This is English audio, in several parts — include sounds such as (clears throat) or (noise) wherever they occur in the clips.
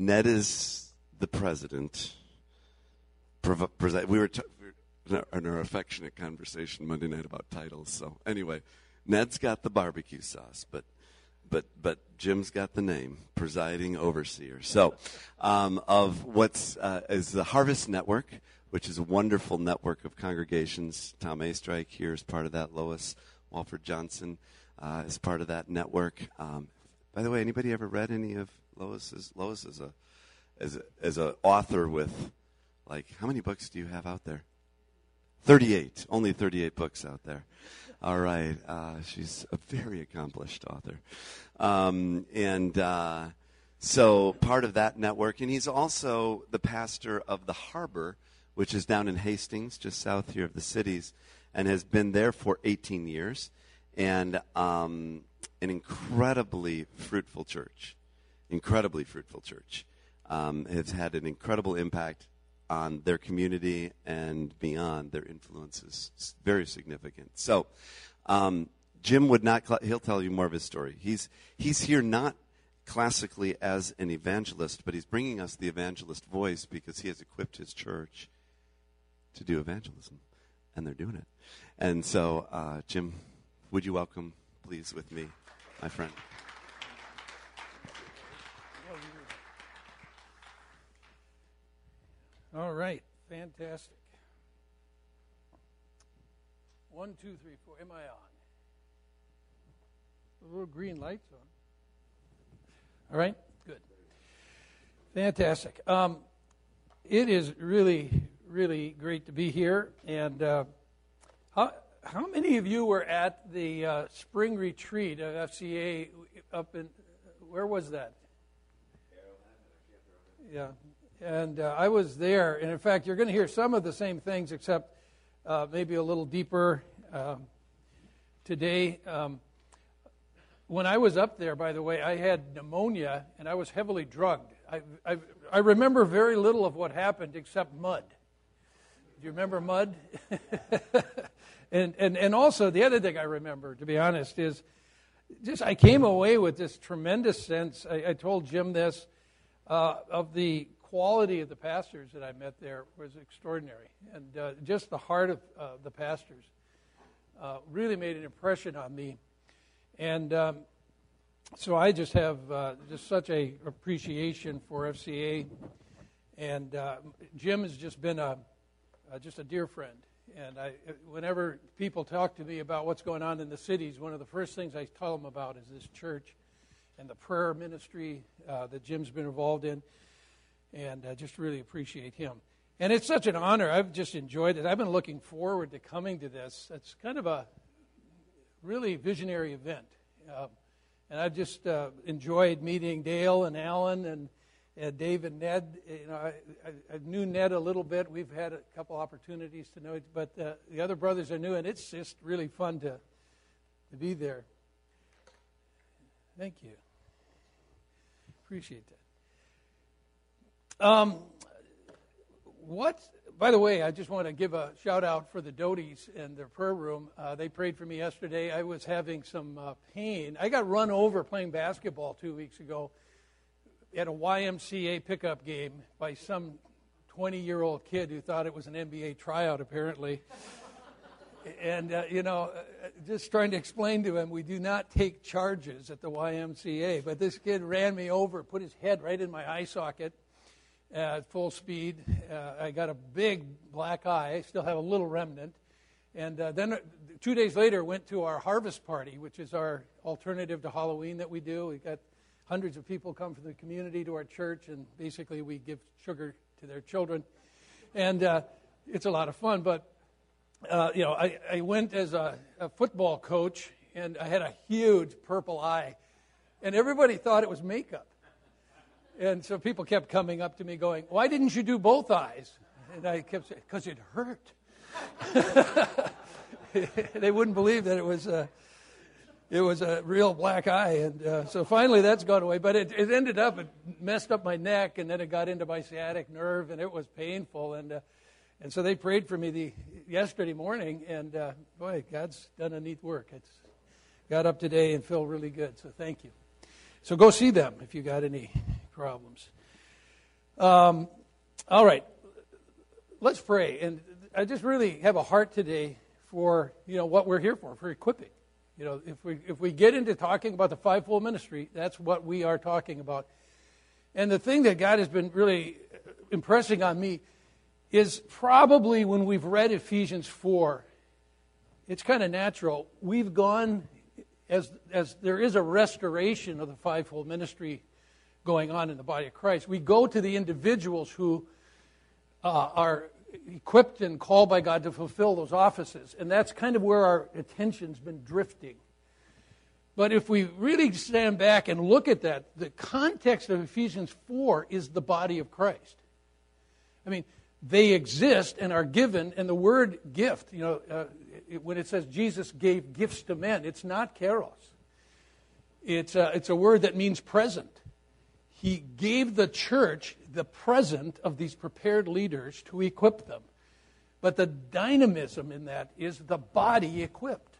Ned is the president. We were t- in our affectionate conversation Monday night about titles. So anyway, Ned's got the barbecue sauce, but but but Jim's got the name, presiding overseer. So, um, of what's uh, is the Harvest Network, which is a wonderful network of congregations. Tom Astrike here is part of that. Lois Walford Johnson uh, is part of that network. Um, by the way, anybody ever read any of Lois's? Lois is a as as an author with like how many books do you have out there? 38. Only 38 books out there. All right. Uh, she's a very accomplished author. Um, and uh, so part of that network. And he's also the pastor of the Harbor, which is down in Hastings, just south here of the cities, and has been there for 18 years. And um, an incredibly fruitful church. Incredibly fruitful church. Um, has had an incredible impact on their community and beyond. Their influence is very significant. So, um, Jim would not, cl- he'll tell you more of his story. He's, he's here not classically as an evangelist, but he's bringing us the evangelist voice because he has equipped his church to do evangelism, and they're doing it. And so, uh, Jim, would you welcome, please, with me, my friend? All right, fantastic. One, two, three, four. Am I on? The little green lights on. All right, good. Fantastic. Um, it is really, really great to be here. And uh, how, how many of you were at the uh, spring retreat of FCA up in, where was that? Yeah, and uh, I was there, and in fact, you're going to hear some of the same things, except uh, maybe a little deeper um, today. Um, when I was up there, by the way, I had pneumonia and I was heavily drugged. I, I, I remember very little of what happened except mud. Do you remember mud? (laughs) and, and, and also, the other thing I remember, to be honest, is just I came away with this tremendous sense. I, I told Jim this uh, of the quality of the pastors that I met there was extraordinary, and uh, just the heart of uh, the pastors uh, really made an impression on me. And um, so I just have uh, just such a appreciation for FCA, and uh, Jim has just been a just a dear friend. And I, whenever people talk to me about what's going on in the cities, one of the first things I tell them about is this church and the prayer ministry uh, that Jim's been involved in, and I just really appreciate him. And it's such an honor. I've just enjoyed it. I've been looking forward to coming to this. It's kind of a really visionary event. Uh, and I've just uh, enjoyed meeting Dale and Alan and, Dave and Ned. You know, I, I, I, knew Ned a little bit. We've had a couple opportunities to know but uh, the other brothers are new, and it's just really fun to, to be there. Thank you. Appreciate that. Um, what? By the way, I just want to give a shout out for the Doties and their prayer room. Uh, they prayed for me yesterday. I was having some uh, pain. I got run over playing basketball two weeks ago at a YMCA pickup game by some 20 year old kid who thought it was an NBA tryout, apparently. (laughs) and, uh, you know, just trying to explain to him, we do not take charges at the YMCA. But this kid ran me over, put his head right in my eye socket at full speed. Uh, I got a big black eye. Still have a little remnant. And uh, then uh, two days later, went to our harvest party, which is our alternative to Halloween that we do. We got hundreds of people come from the community to our church, and basically we give sugar to their children, and uh, it's a lot of fun. But uh, you know, I, I went as a, a football coach, and I had a huge purple eye, and everybody thought it was makeup. And so people kept coming up to me going, Why didn't you do both eyes? And I kept saying, Because it hurt. (laughs) they wouldn't believe that it was a, it was a real black eye. And uh, so finally that's gone away. But it, it ended up, it messed up my neck, and then it got into my sciatic nerve, and it was painful. And, uh, and so they prayed for me the, yesterday morning, and uh, boy, God's done a neat work. It's got up today and feel really good. So thank you. So go see them if you got any problems. Um, all right, let's pray. And I just really have a heart today for you know what we're here for, for equipping. You know, if we if we get into talking about the fivefold ministry, that's what we are talking about. And the thing that God has been really impressing on me is probably when we've read Ephesians 4, it's kind of natural. We've gone, as, as there is a restoration of the fivefold ministry going on in the body of Christ, we go to the individuals who uh, are equipped and called by God to fulfill those offices. And that's kind of where our attention's been drifting. But if we really stand back and look at that, the context of Ephesians 4 is the body of Christ. I mean, they exist and are given, and the word gift, you know, uh, it, when it says Jesus gave gifts to men, it's not karos. It's a, it's a word that means present. He gave the church the present of these prepared leaders to equip them. But the dynamism in that is the body equipped.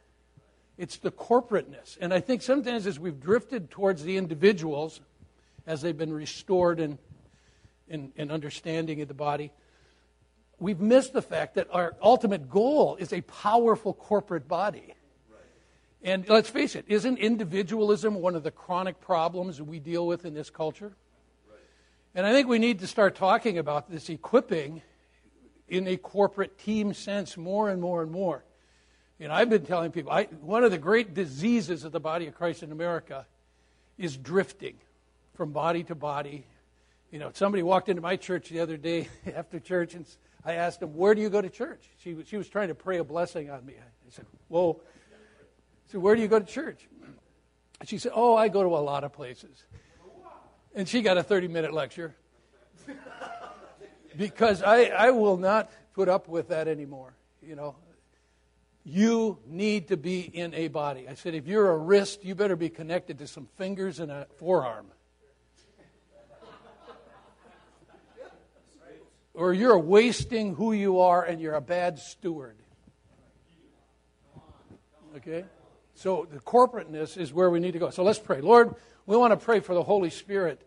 It's the corporateness. And I think sometimes as we've drifted towards the individuals, as they've been restored in, in, in understanding of the body, we've missed the fact that our ultimate goal is a powerful corporate body. And let's face it, isn't individualism one of the chronic problems we deal with in this culture? And I think we need to start talking about this equipping in a corporate team sense more and more and more. You know, I've been telling people I, one of the great diseases of the body of Christ in America is drifting from body to body. You know, somebody walked into my church the other day (laughs) after church, and I asked them, "Where do you go to church?" She she was trying to pray a blessing on me. I said, "Whoa." Said, "Where do you go to church?" And She said, "Oh, I go to a lot of places." And she got a 30-minute lecture because I I will not put up with that anymore. You know, you need to be in a body. I said, if you're a wrist, you better be connected to some fingers and a forearm. or you're wasting who you are and you're a bad steward. Okay? So the corporateness is where we need to go. So let's pray. Lord, we want to pray for the Holy Spirit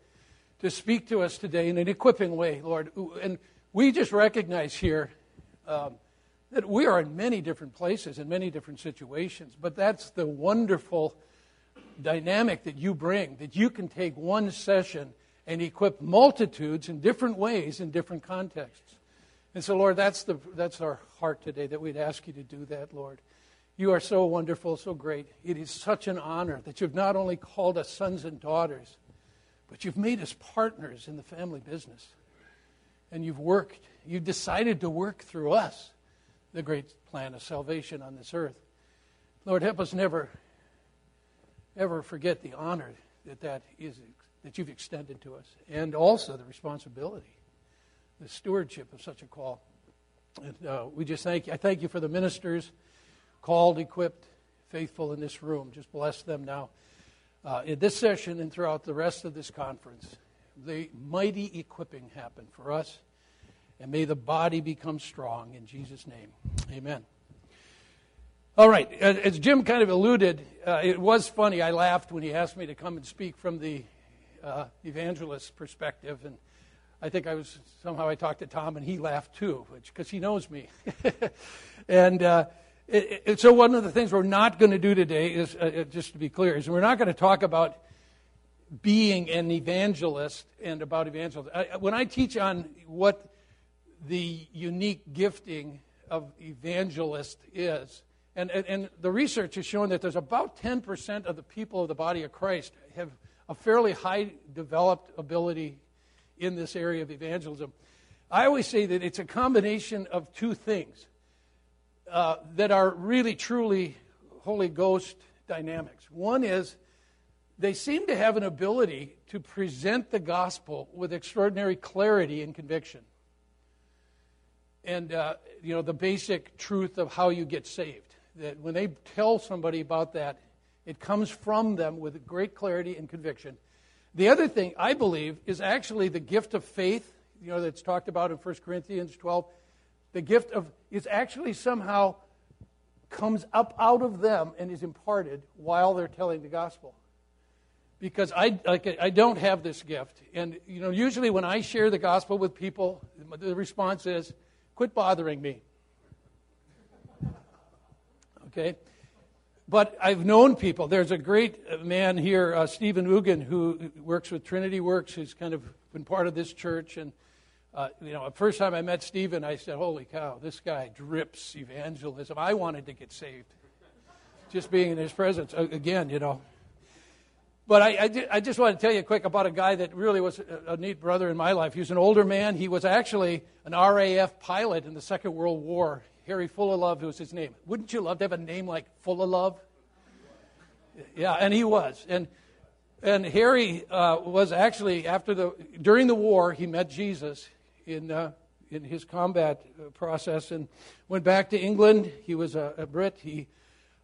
to speak to us today in an equipping way, Lord. And we just recognize here um, that we are in many different places, in many different situations, but that's the wonderful dynamic that you bring, that you can take one session and equip multitudes in different ways in different contexts. And so, Lord, that's, the, that's our heart today, that we'd ask you to do that, Lord. You are so wonderful, so great. It is such an honor that you've not only called us sons and daughters, but you've made us partners in the family business. And you've worked, you've decided to work through us the great plan of salvation on this earth. Lord, help us never, ever forget the honor that that is that you've extended to us, and also the responsibility, the stewardship of such a call. And uh, we just thank you. I thank you for the ministers called, equipped, faithful in this room. Just bless them now uh, in this session and throughout the rest of this conference. The mighty equipping happen for us and may the body become strong in Jesus' name. Amen. All right, as Jim kind of alluded, uh, it was funny. I laughed when he asked me to come and speak from the uh, evangelist perspective, and I think I was somehow I talked to Tom, and he laughed too, because he knows me. (laughs) and uh, it, it, so, one of the things we're not going to do today is, uh, just to be clear, is we're not going to talk about being an evangelist and about evangelism. I, when I teach on what the unique gifting of evangelist is. And, and, and, the research has shown that there's about 10% of the people of the body of Christ have a fairly high developed ability in this area of evangelism. I always say that it's a combination of two things uh, that are really, truly Holy Ghost dynamics. One is they seem to have an ability to present the gospel with extraordinary clarity and conviction and uh, you know the basic truth of how you get saved. That when they tell somebody about that, it comes from them with great clarity and conviction. The other thing I believe is actually the gift of faith. You know that's talked about in 1 Corinthians 12. The gift of is actually somehow comes up out of them and is imparted while they're telling the gospel. because I, like, I don't have this gift. And, you know, usually when I share the gospel with people, the response is, quit bothering me. Okay? But I've known people. There's a great man here, uh, Stephen Ugan, who works with Trinity Works, who's kind of been part of this church. And, uh, you know, the first time I met Stephen, I said, Holy cow, this guy drips evangelism. I wanted to get saved. Just being in his presence. Again, you know, but I, I, I, just want to tell you quick about a guy that really was a, a, neat brother in my life. He was an older man. He was actually an RAF pilot in the Second World War. Harry Full of Love was his name. Wouldn't you love to have a name like Full of Love? Yeah, and he was. And and Harry uh, was actually after the during the war he met Jesus in uh, in his combat uh, process and went back to England. He was a, a Brit. He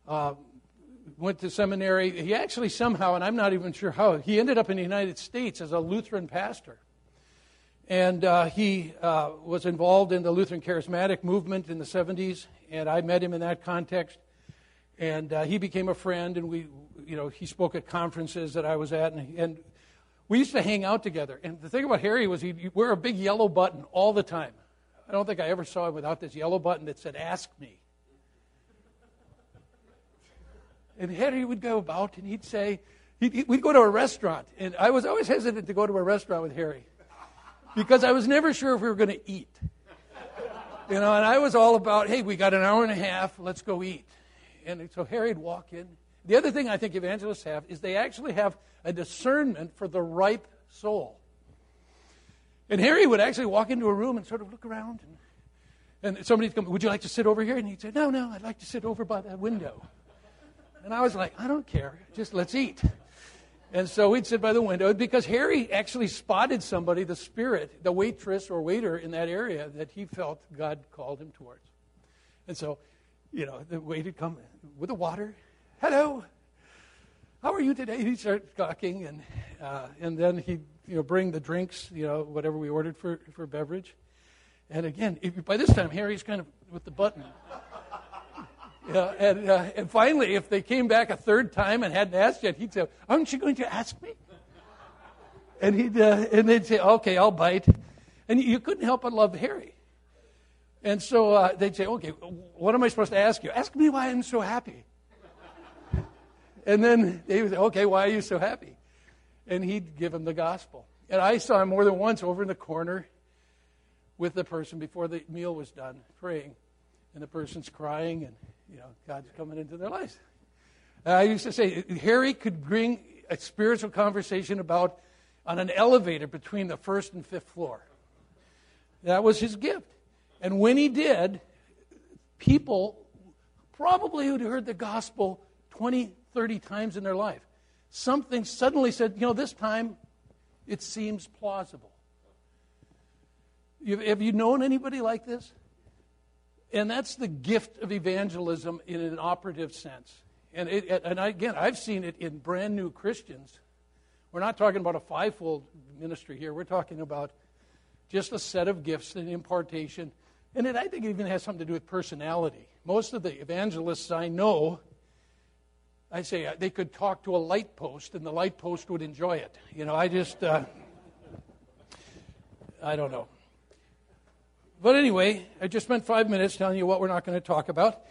uh, went to seminary. He actually somehow, and I'm not even sure how, he ended up in the United States as a Lutheran pastor. And uh, he uh, was involved in the Lutheran Charismatic movement in the 70s, and I met him in that context. And uh, he became a friend, and we, you know, he spoke at conferences that I was at, and, and we used to hang out together. And the thing about Harry was he'd wear a big yellow button all the time. I don't think I ever saw him without this yellow button that said, Ask me. And Harry would go about and he'd say, he'd, we'd go to a restaurant. And I was always hesitant to go to a restaurant with Harry because I was never sure if we were going to eat. You know, and I was all about, hey, we got an hour and a half, let's go eat. And so Harry'd walk in. The other thing I think evangelists have is they actually have a discernment for the ripe soul. And Harry would actually walk into a room and sort of look around. And, and somebody'd come, Would you like to sit over here? And he'd say, No, no, I'd like to sit over by that window. And I was like, I don't care. Just let's eat. And so we'd sit by the window because Harry actually spotted somebody, the spirit, the waitress or waiter in that area that he felt God called him towards. And so, you know, the waiter would come with the water. Hello. How are you today? (laughs) He'd start talking, and uh, and then he'd you know bring the drinks, you know, whatever we ordered for for beverage. And again, if, by this time Harry's kind of with the button. (laughs) Yeah, and, uh, and finally, if they came back a third time and hadn't asked yet, he'd say, Aren't you going to ask me? And, he'd, uh, and they'd say, Okay, I'll bite. And you couldn't help but love Harry. And so uh, they'd say, Okay, what am I supposed to ask you? Ask me why I'm so happy. And then they would say, Okay, why are you so happy? And he'd give him the gospel. And I saw him more than once over in the corner with the person before the meal was done praying. And the person's crying and you know, God's coming into their lives. I used to say Harry could bring a spiritual conversation about on an elevator between the first and fifth floor. That was his gift. And when he did, people probably who'd heard the gospel 20, 30 times in their life, something suddenly said, you know, this time it seems plausible. Have you known anybody like this? And that's the gift of evangelism in an operative sense. And, it, and again, I've seen it in brand new Christians. We're not talking about a fivefold ministry here. We're talking about just a set of gifts and impartation. And it, I think, it even has something to do with personality. Most of the evangelists I know, I say uh, they could talk to a light post and the light post would enjoy it. You know, I just, uh, I don't know. But anyway, I just spent five minutes telling you what we're not going to talk about.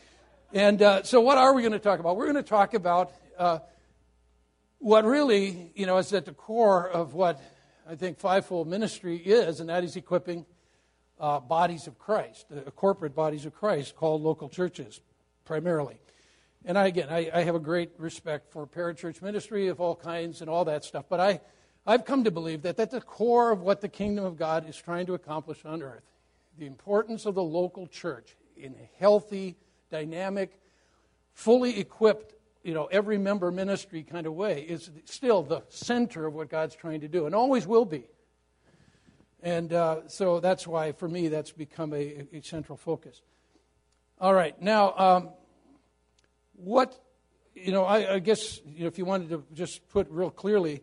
And uh, so, what are we going to talk about? We're going to talk about uh, what really, you know, is at the core of what I think fivefold ministry is, and that is equipping uh, bodies of Christ, uh, corporate bodies of Christ called local churches, primarily. And I, again, I, I have a great respect for parachurch ministry of all kinds and all that stuff, but I, I've come to believe that at the core of what the kingdom of God is trying to accomplish on earth the importance of the local church in a healthy, dynamic, fully equipped, you know, every member ministry kind of way is still the center of what God's trying to do and always will be. And uh, so that's why, for me, that's become a, a central focus. All right, now, um, what, you know, I, I guess you know, if you wanted to just put real clearly,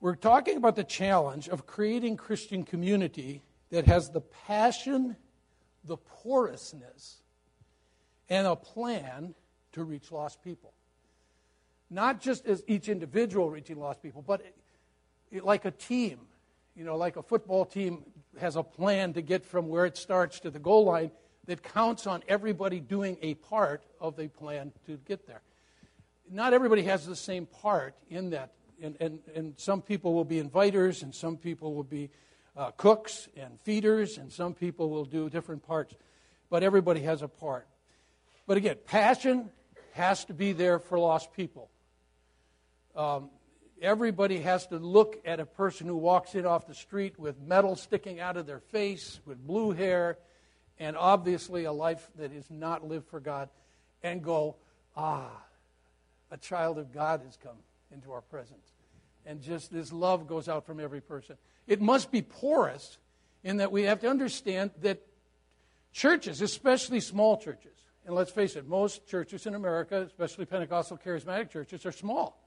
we're talking about the challenge of creating Christian community that has the passion, the porousness, and a plan to reach lost people. not just as each individual reaching lost people, but it, it, like a team. You know, like a football team has a plan to get from where it starts to the goal line that counts on everybody doing a part of the plan to get there. Not everybody has the same part in that. And, and, and some people will be inviters, and some people will be uh, cooks and feeders, and some people will do different parts. But everybody has a part. But again, passion has to be there for lost people. Um, everybody has to look at a person who walks in off the street with metal sticking out of their face, with blue hair, and obviously a life that is not lived for God, and go, ah, a child of God has come into our presence. And just this love goes out from every person. It must be porous in that we have to understand that churches, especially small churches, and let's face it, most churches in America, especially Pentecostal charismatic churches, are small.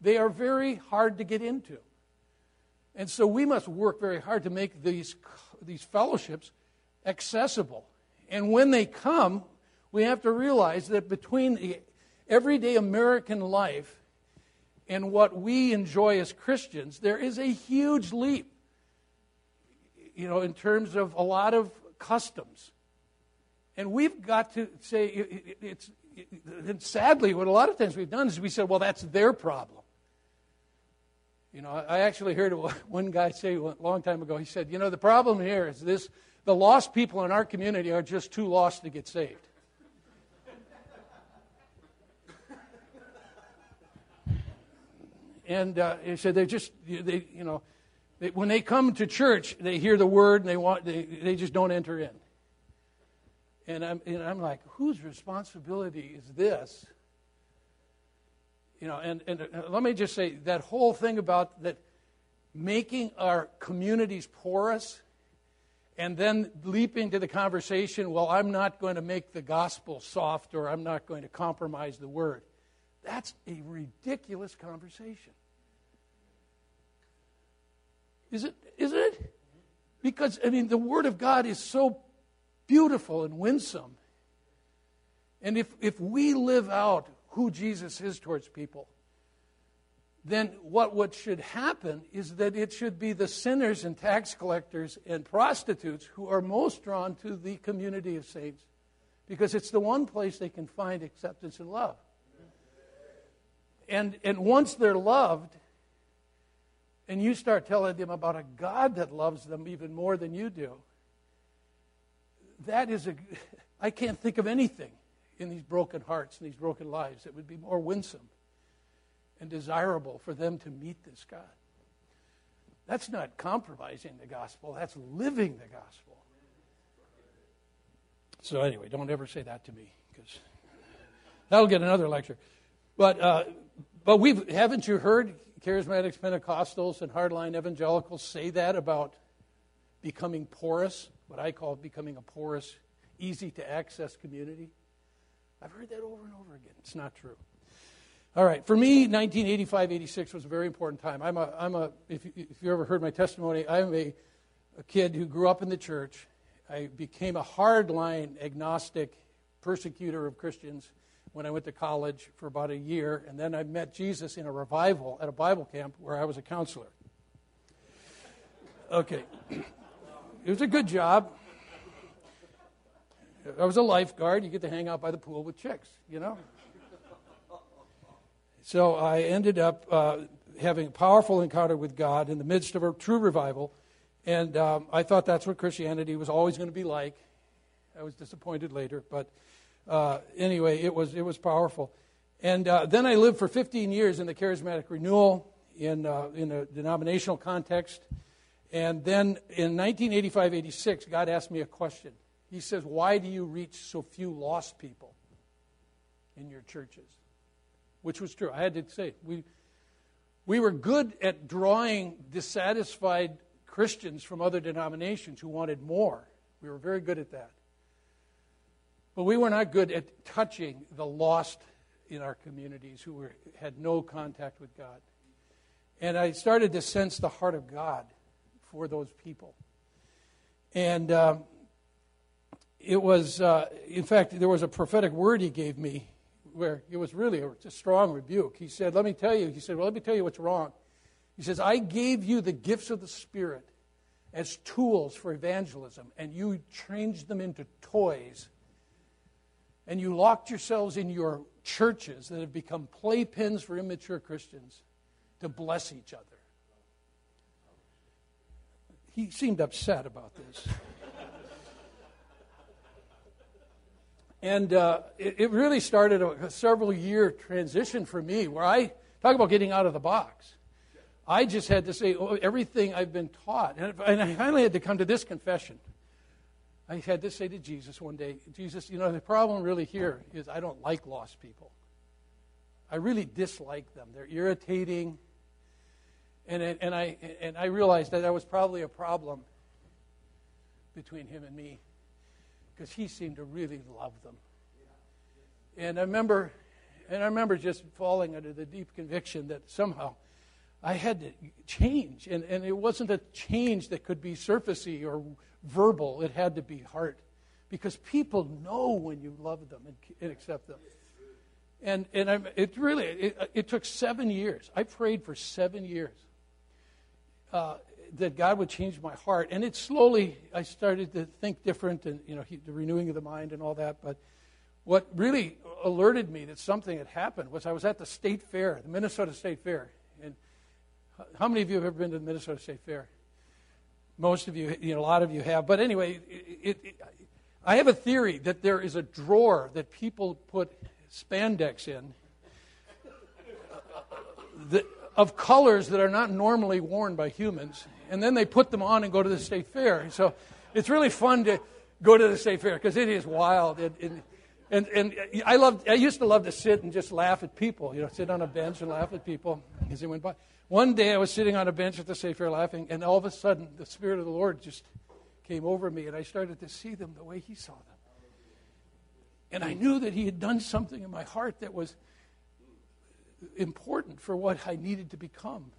They are very hard to get into. And so we must work very hard to make these, these fellowships accessible. And when they come, we have to realize that between the everyday American life and what we enjoy as Christians, there is a huge leap, you know, in terms of a lot of customs. And we've got to say, it's, and sadly, what a lot of times we've done is we said, well, that's their problem. You know, I actually heard (laughs) one guy say a long time ago, he said, you know, the problem here is this the lost people in our community are just too lost to get saved. and uh, he said they just they you know they, when they come to church they hear the word and they want they, they just don't enter in and I'm, and I'm like whose responsibility is this you know and, and uh, let me just say that whole thing about that making our communities porous and then leaping to the conversation, well, I'm not going to make the gospel soft or I'm not going to compromise the word. That's a ridiculous conversation. Is it? Isn't it? Because, I mean, the Word of God is so beautiful and winsome. And if, if we live out who Jesus is towards people, then what, what should happen is that it should be the sinners and tax collectors and prostitutes who are most drawn to the community of saints because it's the one place they can find acceptance and love. And, and once they're loved, and you start telling them about a God that loves them even more than you do, that is a. (laughs) I can't think of anything in these broken hearts and these broken lives that would be more winsome and desirable for them to meet this God. That's not compromising the gospel, that's living the gospel. So, anyway, don't ever say that to me because that'll get another lecture. But, uh, but we've, haven't you heard charismatics, Pentecostals, and hardline evangelicals say that about becoming porous, what I call becoming a porous, easy to access community? I've heard that over and over again. It's not true. All right, for me, 1985 86 was a very important time. I'm a, I'm a if, you, if you ever heard my testimony, I'm a, a kid who grew up in the church. I became a hardline agnostic persecutor of Christians when I went to college for about a year, and then I met Jesus in a revival at a Bible camp where I was a counselor. Okay, it was a good job. I was a lifeguard. You get to hang out by the pool with chicks, you know. So I ended up uh, having a powerful encounter with God in the midst of a true revival. And um, I thought that's what Christianity was always going to be like. I was disappointed later, but uh, anyway, it was, it was powerful. And uh, then I lived for 15 years in the charismatic renewal in, uh, in a denominational context. And then in 1985 86, God asked me a question. He says, Why do you reach so few lost people in your churches? Which was true. I had to say, we, we were good at drawing dissatisfied Christians from other denominations who wanted more. We were very good at that. But we were not good at touching the lost in our communities who were, had no contact with God. And I started to sense the heart of God for those people. And um, it was, uh, in fact, there was a prophetic word he gave me where it was really a, a strong rebuke. He said, Let me tell you, he said, Well, let me tell you what's wrong. He says, I gave you the gifts of the Spirit as tools for evangelism, and you changed them into toys. And you locked yourselves in your churches that have become playpens for immature Christians to bless each other. He seemed upset about this. And uh, it, it, really started a, a several year transition for me where I talk about getting out of the box. I just had to say oh, everything I've been taught. And, and I finally had to come to this confession. I had to say to Jesus one day, Jesus, you know, the problem really here is I don't like lost people. I really dislike them. They're irritating. And, and, I, and I realized that that was probably a problem between him and me because he seemed to really love them. And I remember, and I remember just falling under the deep conviction that somehow I had to change. And, and it wasn't a change that could be surfacey or verbal, it had to be heart. Because people know when you love them and, and accept them. And, and I'm, it really, it, it, took seven years. I prayed for seven years uh, that God would change my heart. And it slowly, I started to think different and, you know, he, the renewing of the mind and all that. But what really alerted me that something had happened was I was at the state fair, the Minnesota State Fair. And how many of you have ever been to the Minnesota State Fair? Most of you, you know, a lot of you have. But anyway, it, it, I have a theory that there is a drawer that people put spandex in uh, that, of colors that are not normally worn by humans, and then they put them on and go to the state fair. So it's really fun to go to the state fair because it is wild. It, it, and and I loved. I used to love to sit and just laugh at people. You know, sit on a bench and laugh at people as they went by. One day I was sitting on a bench at the state fair laughing, and all of a sudden the Spirit of the Lord just came over me, and I started to see them the way He saw them. And I knew that He had done something in my heart that was important for what I needed to become.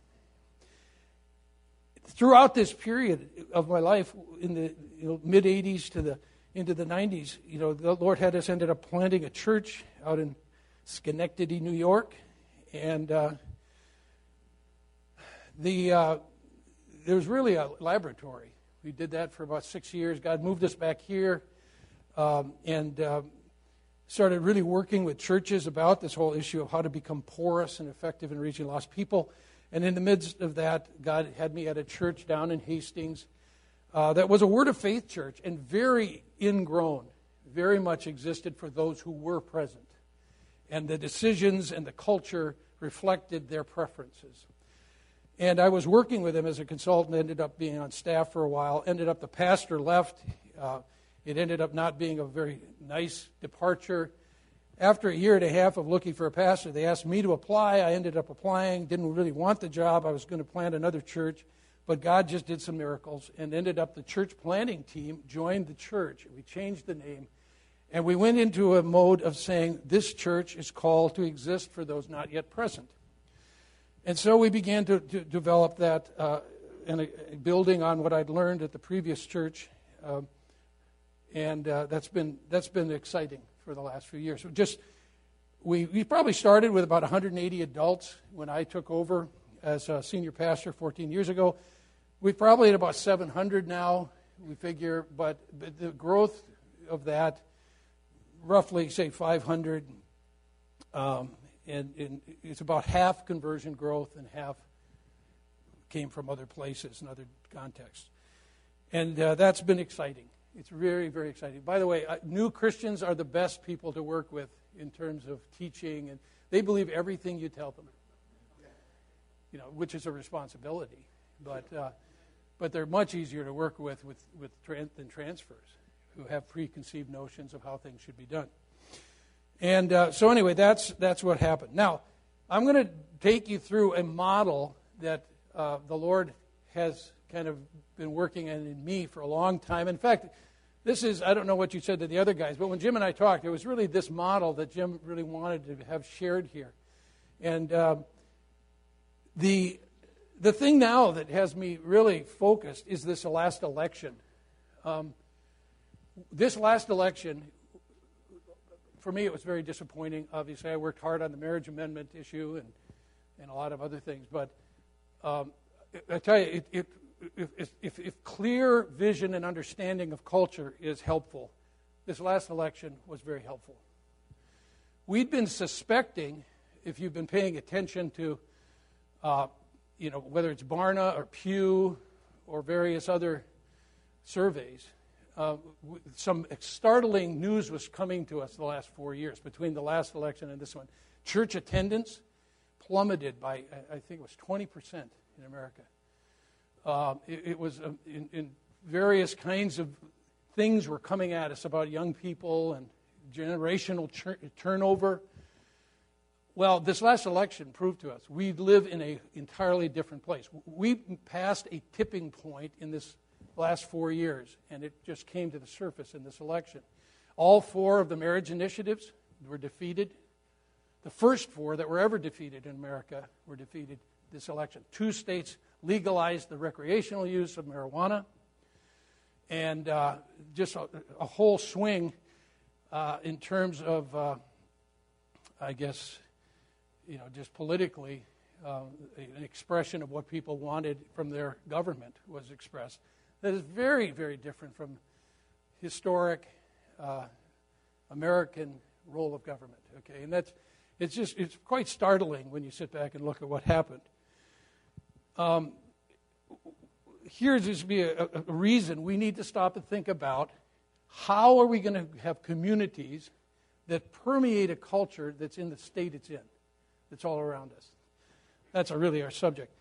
Throughout this period of my life, in the you know, mid 80s to the into the 90s, you know, the Lord had us ended up planting a church out in Schenectady, New York, and uh, the uh, there was really a laboratory. We did that for about six years. God moved us back here, um, and uh, started really working with churches about this whole issue of how to become porous and effective in reaching lost people. And in the midst of that, God had me at a church down in Hastings uh, that was a Word of Faith church and very ingrown, very much existed for those who were present. And the decisions and the culture reflected their preferences. And I was working with him as a consultant, ended up being on staff for a while, ended up the pastor left. Uh, it ended up not being a very nice departure. After a year and a half of looking for a pastor, they asked me to apply. I ended up applying, didn't really want the job. I was going to plant another church, but God just did some miracles and ended up the church planting team joined the church. We changed the name. And we went into a mode of saying this church is called to exist for those not yet present. And so we began to, to develop that uh, and building on what I'd learned at the previous church. Um, and uh, that's been that's been exciting for the last few years. So just we we probably started with about 180 adults when I took over as a senior pastor 14 years ago. We're probably at about 700 now. We figure, but, but the growth of that, roughly say 500, um, and, and it's about half conversion growth and half came from other places and other contexts. And uh, that's been exciting. It's very, very exciting. By the way, uh, new Christians are the best people to work with in terms of teaching, and they believe everything you tell them. You know, which is a responsibility, but uh, but they're much easier to work with with, with than transfers who have preconceived notions of how things should be done. And uh, so anyway, that's that's what happened. Now, I'm going to take you through a model that uh, the Lord has kind of been working in, in me for a long time. In fact, this is, I don't know what you said to the other guys, but when Jim and I talked, it was really this model that Jim really wanted to have shared here. And uh, the, the thing now that has me really focused is this last election. Um, this last election, for me, it was very disappointing. Obviously, I worked hard on the marriage amendment issue and, and a lot of other things. But um, I tell you, it, it, if, if, if clear vision and understanding of culture is helpful, this last election was very helpful. We'd been suspecting, if you've been paying attention to, uh, you know, whether it's Barna or Pew or various other surveys, uh, some startling news was coming to us the last four years between the last election and this one. Church attendance plummeted by, I think it was 20% in America. Uh, it, it, was um, in, in, various kinds of things were coming at us about young people and generational turnover. Well, this last election proved to us we live in an entirely different place. We passed a tipping point in this last four years, and it just came to the surface in this election. All four of the marriage initiatives were defeated. The first four that were ever defeated in America were defeated this election. Two states legalized the recreational use of marijuana, and uh, just a, a, whole swing uh, in terms of, uh, I guess, you know, just politically, uh, an expression of what people wanted from their government was expressed that is very, very different from historic uh, American role of government. Okay, and that's it's just it's quite startling when you sit back and look at what happened. Um, here's just be a, a reason we need to stop and think about how are we going to have communities that permeate a culture that's in the state it's in, that's all around us. That's really our subject.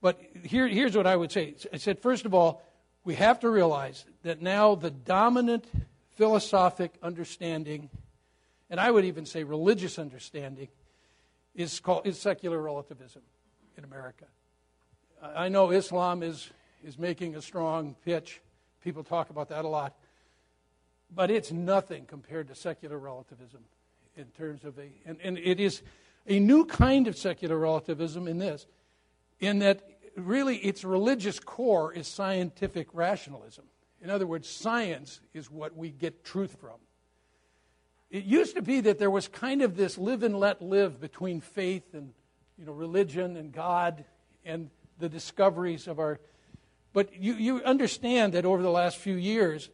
But here, here's what I would say. I said, first of all, we have to realize that now the dominant philosophic understanding, and I would even say religious understanding, is, called, is secular relativism in America. I know Islam is, is making a strong pitch. People talk about that a lot. But it's nothing compared to secular relativism in terms of a, and, and it is a new kind of secular relativism in this, in that really its religious core is scientific rationalism. In other words, science is what we get truth from. It used to be that there was kind of this live and let live between faith and you know, religion and God and the discoveries of our. But you, you understand that over the last few years,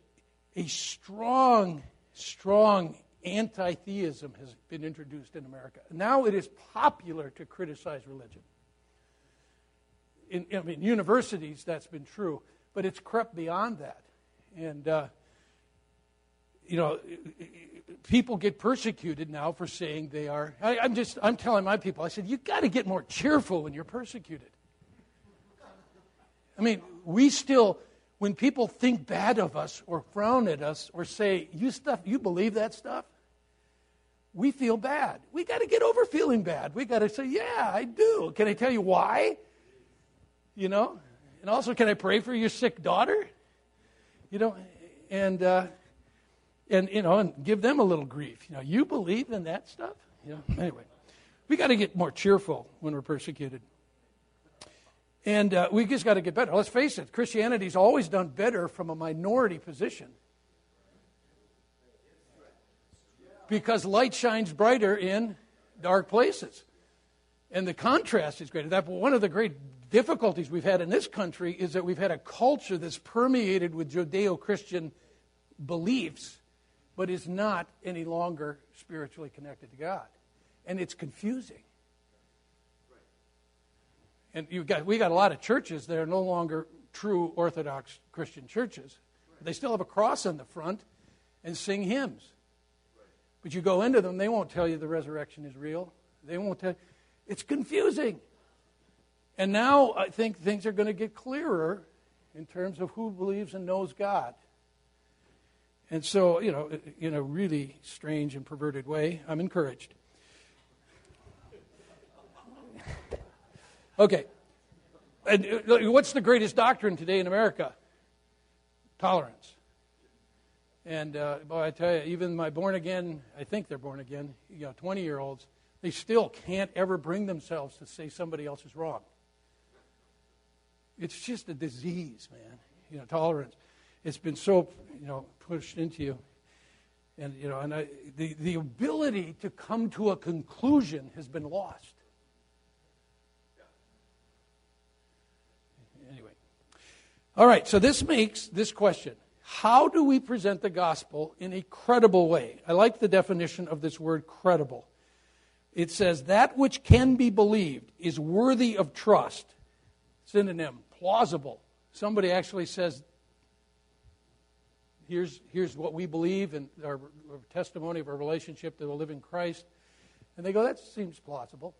a strong, strong anti theism has been introduced in America. Now it is popular to criticize religion in, I mean, universities, that's been true, but it's crept beyond that. And, uh, you know, people get persecuted now for saying they are. I, am just, I'm telling my people, I said, you've got to get more cheerful when you're persecuted. I mean, we still, when people think bad of us or frown at us or say, you stuff, you believe that stuff? We feel bad. We got to get over feeling bad. We got to say, yeah, I do. Can I tell you why? you know? And also, can I pray for your sick daughter? You know, and, uh, and, you know, and give them a little grief. You know, you believe in that stuff? You know, anyway, we got to get more cheerful when we're persecuted. And uh, we just got to get better. Let's face it, Christianity's always done better from a minority position. Because light shines brighter in dark places. And the contrast is greater. That one of the great difficulties we've had in this country is that we've had a culture that's permeated with Judeo Christian beliefs, but is not any longer spiritually connected to God. And it's confusing. And you've got, we got a lot of churches that are no longer true Orthodox Christian churches. They still have a cross on the front and sing hymns. But you go into them, they won't tell you the resurrection is real. They won't tell you. It's confusing. And now I think things are going to get clearer in terms of who believes and knows God. And so, you know, in a really strange and perverted way, I'm encouraged. Okay. And uh, what's the greatest doctrine today in America? Tolerance. And uh, boy, I tell you, even my born again, I think they're born again, you know, 20 year olds, they still can't ever bring themselves to say somebody else is wrong. It's just a disease, man. You know, tolerance. It's been so, you know, pushed into you. And, you know, and I, the, the ability to come to a conclusion has been lost. Anyway. All right, so this makes this question how do we present the gospel in a credible way? I like the definition of this word credible. It says, that which can be believed is worthy of trust. Synonym, plausible. Somebody actually says, here's, here's what we believe and our, our testimony of our relationship to the living Christ. And they go, that seems plausible.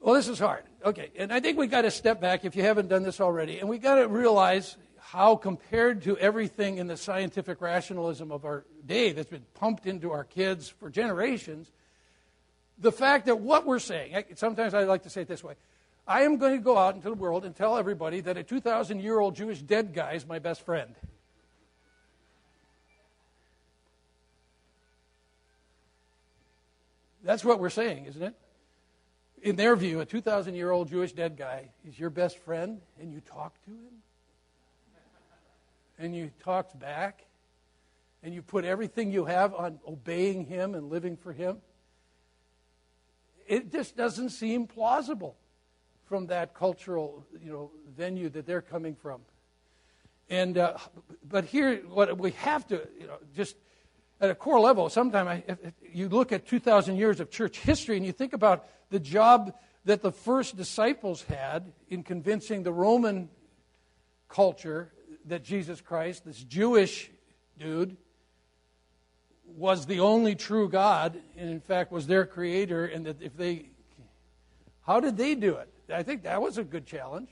Well, this is hard. Okay, and I think we've got to step back if you haven't done this already, and we've got to realize how, compared to everything in the scientific rationalism of our day that's been pumped into our kids for generations, the fact that what we're saying, sometimes I like to say it this way I am going to go out into the world and tell everybody that a 2,000 year old Jewish dead guy is my best friend. That's what we're saying, isn't it? In their view, a 2,000 year old Jewish dead guy is your best friend, and you talk to him? and you talked back and you put everything you have on obeying Him and living for Him, it just doesn't seem plausible from that cultural you know, venue that they're coming from. And, uh, but here, what we have to, you know, just at a core level, sometimes you look at 2,000 years of church history and you think about the job that the first disciples had in convincing the Roman culture that Jesus Christ, this Jewish dude, was the only true God, and in fact was their creator, and that if they. How did they do it? I think that was a good challenge.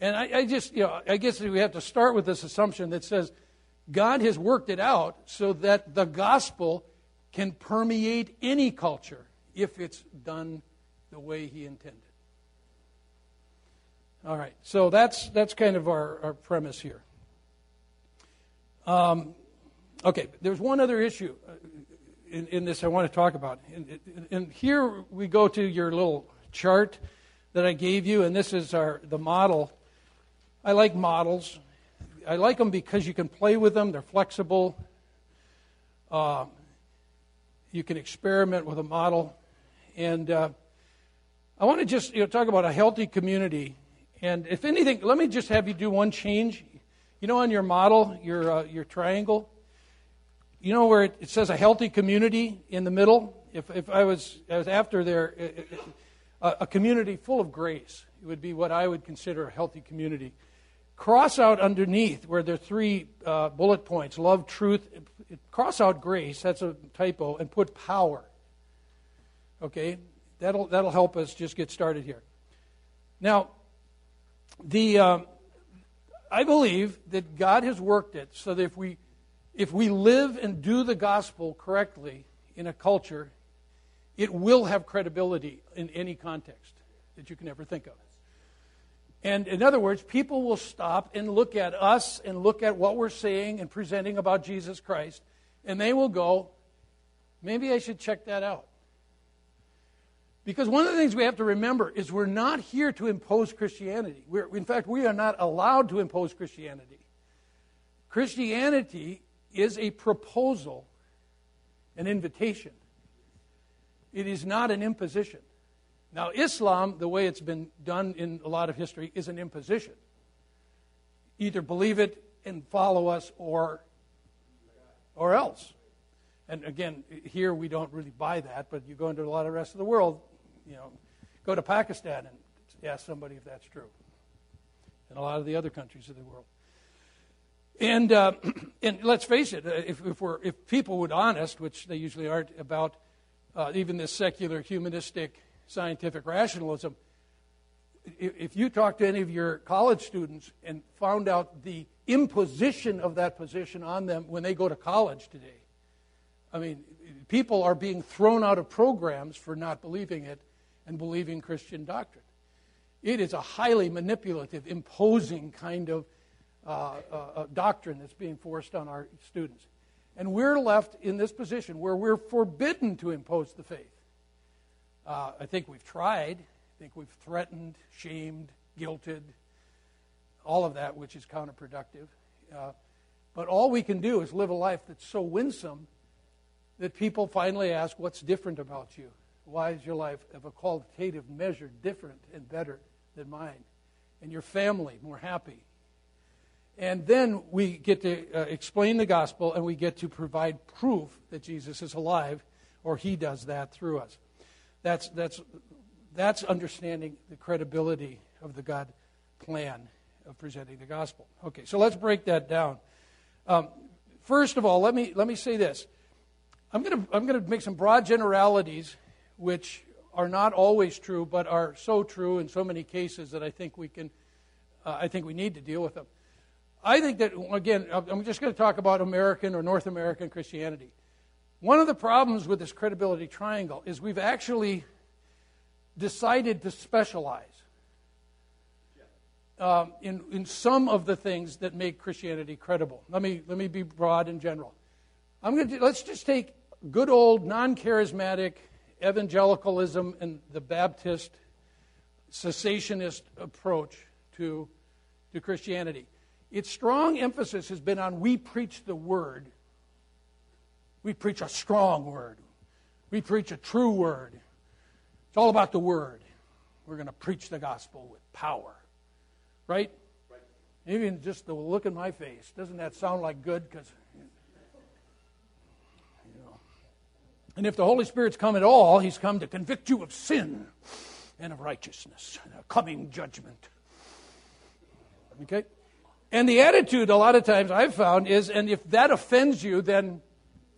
And I, I just, you know, I guess we have to start with this assumption that says God has worked it out so that the gospel can permeate any culture if it's done the way He intended. All right, so that's that's kind of our, our premise here. Um, okay, there's one other issue uh, in, in, this I want to talk about, and, and here we go to your little chart that I gave you, and this is our the model. I like models. I like them because you can play with them. They're flexible. Uh, you can experiment with a model, and uh, I want to just you know, talk about a healthy community and if anything, let me just have you do one change. You know, on your model, your, uh, your triangle, you know where it, it, says a healthy community in the middle? If, if I, was, I was after there, a, a community full of grace, it would be what I would consider a healthy community. Cross out underneath where there are three uh, bullet points love, truth, cross out grace, that's a typo, and put power. Okay? That'll, that'll help us just get started here. Now, the, uh, I believe that God has worked it so that if we, if we live and do the gospel correctly in a culture, it will have credibility in any context that you can ever think of. And in other words, people will stop and look at us and look at what we're saying and presenting about Jesus Christ, and they will go, maybe I should check that out. Because one of the things we have to remember is we're not here to impose Christianity. We're, in fact, we are not allowed to impose Christianity. Christianity is a proposal, an invitation. It is not an imposition. Now, Islam, the way it's been done in a lot of history, is an imposition. Either believe it and follow us or, or else. And again, here we don't really buy that, but you go into a lot of the rest of the world, you know, go to Pakistan and ask somebody if that's true, and a lot of the other countries of the world. And uh, (clears throat) and let's face it, uh, if, if we're if people would honest, which they usually aren't, about uh, even this secular humanistic scientific rationalism, if, you talk to any of your college students and found out the imposition of that position on them when they go to college today, I mean, people are being thrown out of programs for not believing it and believing Christian doctrine. It is a highly manipulative, imposing kind of uh, uh, uh, doctrine that's being forced on our students. And we're left in this position where we're forbidden to impose the faith. Uh, I think we've tried. I think we've threatened, shamed, guilted, all of that, which is counterproductive. Uh, But all we can do is live a life that's so winsome that people finally ask, What's different about you? Why is your life of a qualitative measure different and better than mine? And your family more happy? And then we get to uh, explain the gospel and we get to provide proof that Jesus is alive, or he does that through us. That's, that's, that's understanding the credibility of the God plan of presenting the gospel. Okay, so let's break that down. Um, first of all, let me, let me say this. I'm going to I'm going to make some broad generalities, which are not always true, but are so true in so many cases that I think we can, uh, I think we need to deal with them. I think that again, I'm just going to talk about American or North American Christianity. One of the problems with this credibility triangle is we've actually decided to specialize um, in, in some of the things that make Christianity credible. Let me, let me be broad and general. I'm going to, let's just take good old non charismatic evangelicalism and the Baptist cessationist approach to, to Christianity. Its strong emphasis has been on we preach the word. We preach a strong word. We preach a true word. It's all about the word. We're going to preach the gospel with power. Right? right? Even just the look in my face, doesn't that sound like good? Because you know. And if the Holy Spirit's come at all, he's come to convict you of sin and of righteousness, and a coming judgment. Okay? And the attitude, a lot of times I've found, is and if that offends you, then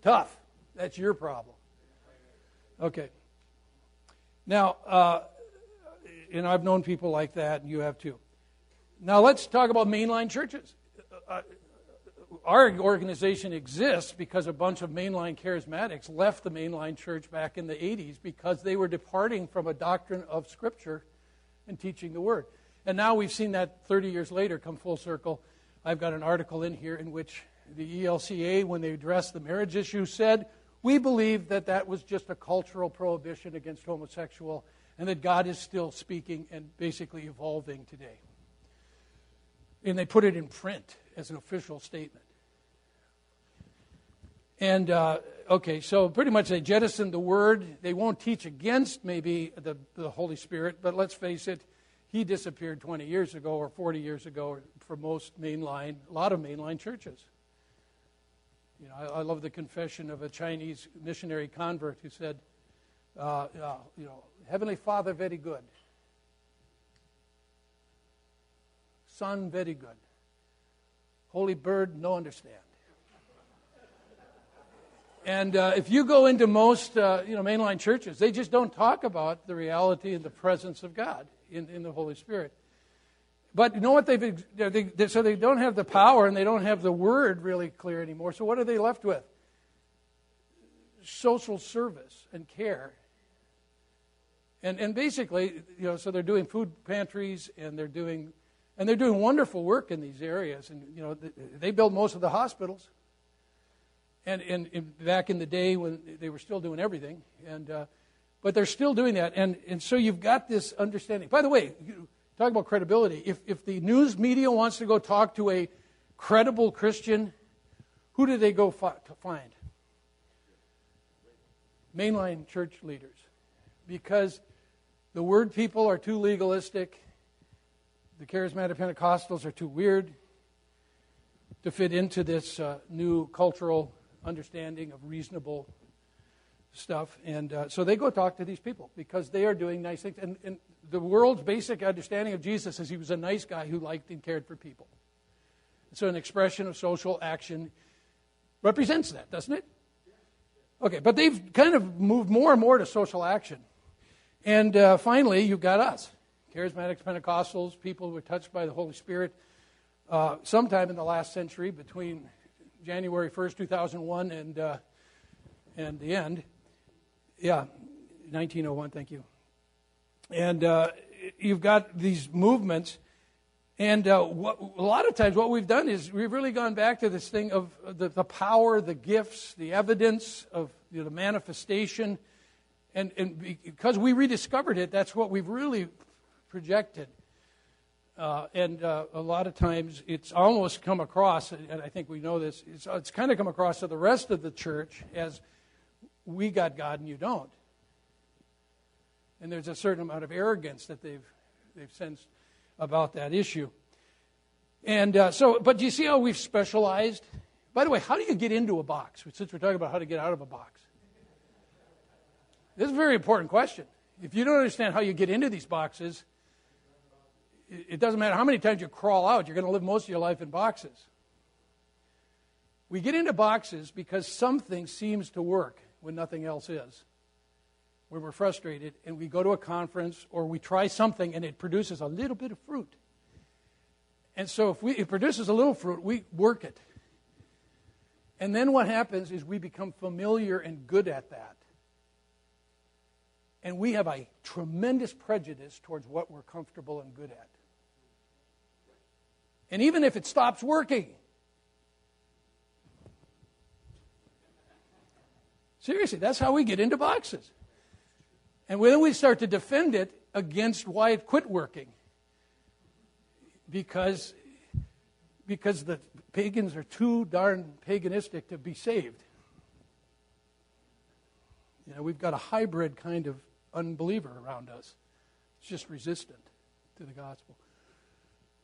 tough. That's your problem. Okay. Now, uh, and I've known people like that, and you have too. Now, let's talk about mainline churches. Uh, our organization exists because a bunch of mainline charismatics left the mainline church back in the 80s because they were departing from a doctrine of Scripture and teaching the Word. And now we've seen that 30 years later come full circle. I've got an article in here in which the ELCA, when they addressed the marriage issue, said, We believe that that was just a cultural prohibition against homosexual and that God is still speaking and basically evolving today. And they put it in print as an official statement. And uh, okay, so pretty much they jettisoned the word. They won't teach against maybe the, the Holy Spirit, but let's face it, he disappeared 20 years ago or 40 years ago for most mainline, a lot of mainline churches. You know, I, I love the confession of a Chinese missionary convert who said, uh, uh, you know, Heavenly Father, very good. Son, very good. Holy Bird, no understand. And uh, if you go into most uh, you know, mainline churches, they just don't talk about the reality and the presence of God in, in the Holy Spirit. But you know what? They've, they, they, so they don't have the power and they don't have the word really clear anymore. So what are they left with? Social service and care. And, and basically, you know, so they're doing food pantries and they're doing, and they're doing wonderful work in these areas. And, you know, they build most of the hospitals and, and, and, back in the day when they were still doing everything, and uh, but they're still doing that, and and so you've got this understanding. By the way, talk about credibility. If if the news media wants to go talk to a credible Christian, who do they go fi- to find? Mainline church leaders, because the word people are too legalistic. The charismatic Pentecostals are too weird to fit into this uh, new cultural understanding of reasonable stuff. And uh, so they go talk to these people because they are doing nice things. And, and, the world's basic understanding of Jesus is he was a nice guy who liked and cared for people. So an expression of social action represents that, doesn't it? Okay, but they've kind of moved more and more to social action. And uh, finally, you've got us charismatics, Pentecostals, people who were touched by the Holy Spirit uh, sometime in the last century between January 1st, 2001, and, uh, and the end. Yeah, 1901, thank you. And uh, you've got these movements. And uh, what, a lot of times, what we've done is we've really gone back to this thing of the, the power, the gifts, the evidence of you know, the manifestation. And, and because we rediscovered it, that's what we've really projected. Uh, and uh, a lot of times it's almost come across, and I think we know this, it's, it's kind of come across to the rest of the church as we got God and you don't. And there's a certain amount of arrogance that they've, they've sensed about that issue. And uh, so, but do you see how we've specialized? By the way, how do you get into a box? Since we're talking about how to get out of a box, this is a very important question. If you don't understand how you get into these boxes, it doesn't matter how many times you crawl out, you're going to live most of your life in boxes. We get into boxes because something seems to work when nothing else is. When we're frustrated and we go to a conference or we try something and it produces a little bit of fruit. And so if we, it produces a little fruit, we work it. And then what happens is we become familiar and good at that. And we have a tremendous prejudice towards what we're comfortable and good at. And even if it stops working, seriously, that's how we get into boxes. And then we start to defend it against why it quit working. Because, because the pagans are too darn paganistic to be saved. You know, we've got a hybrid kind of unbeliever around us. It's just resistant to the gospel.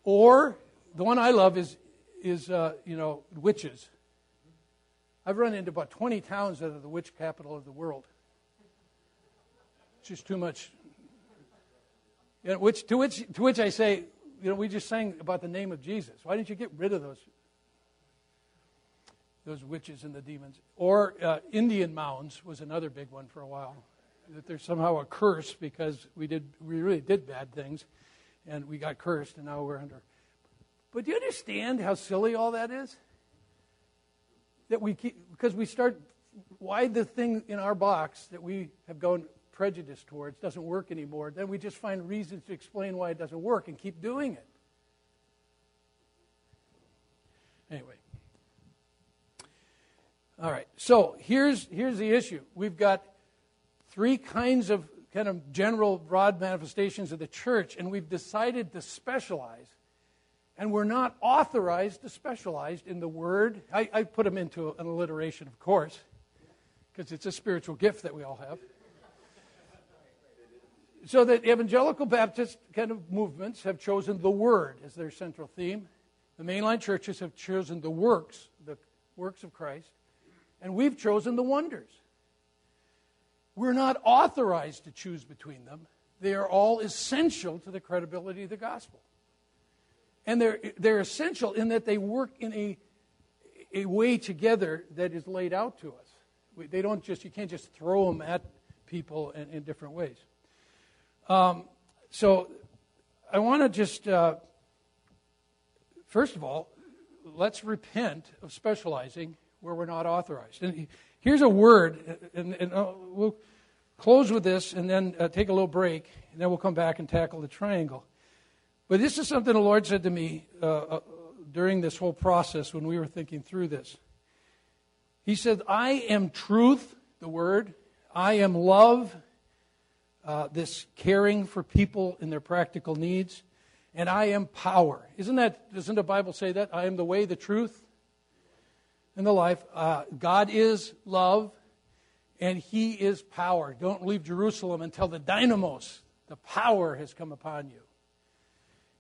Or the one I love is, is uh, you know, witches. I've run into about 20 towns that are the witch capital of the world. It's just too much. You know, which, to, which, to which I say, you know, we just sang about the name of Jesus. Why didn't you get rid of those, those witches and the demons? Or uh, Indian mounds was another big one for a while. That there's somehow a curse because we did we really did bad things, and we got cursed, and now we're under but do you understand how silly all that is? That we keep, because we start, why the thing in our box that we have gone prejudiced towards doesn't work anymore, then we just find reasons to explain why it doesn't work and keep doing it. Anyway. All right. So here's, here's the issue. We've got three kinds of kind of general broad manifestations of the church, and we've decided to specialize and we're not authorized to specialize in the word. I, I put them into an alliteration, of course, because it's a spiritual gift that we all have. So that evangelical Baptist kind of movements have chosen the word as their central theme. The mainline churches have chosen the works, the works of Christ, and we've chosen the wonders. We're not authorized to choose between them. They are all essential to the credibility of the gospel. And they're, they're essential in that they work in a, a way together that is laid out to us. We, they don't just, you can't just throw them at people in, in different ways. Um, so I want to just, uh, first of all, let's repent of specializing where we're not authorized. And here's a word, and, and uh, we'll close with this and then uh, take a little break, and then we'll come back and tackle the triangle. But this is something the Lord said to me uh, uh, during this whole process when we were thinking through this. He said, I am truth, the word. I am love, uh, this caring for people in their practical needs. And I am power. Isn't that, doesn't the Bible say that? I am the way, the truth, and the life. Uh, God is love, and He is power. Don't leave Jerusalem until the dunamis, the power, has come upon you.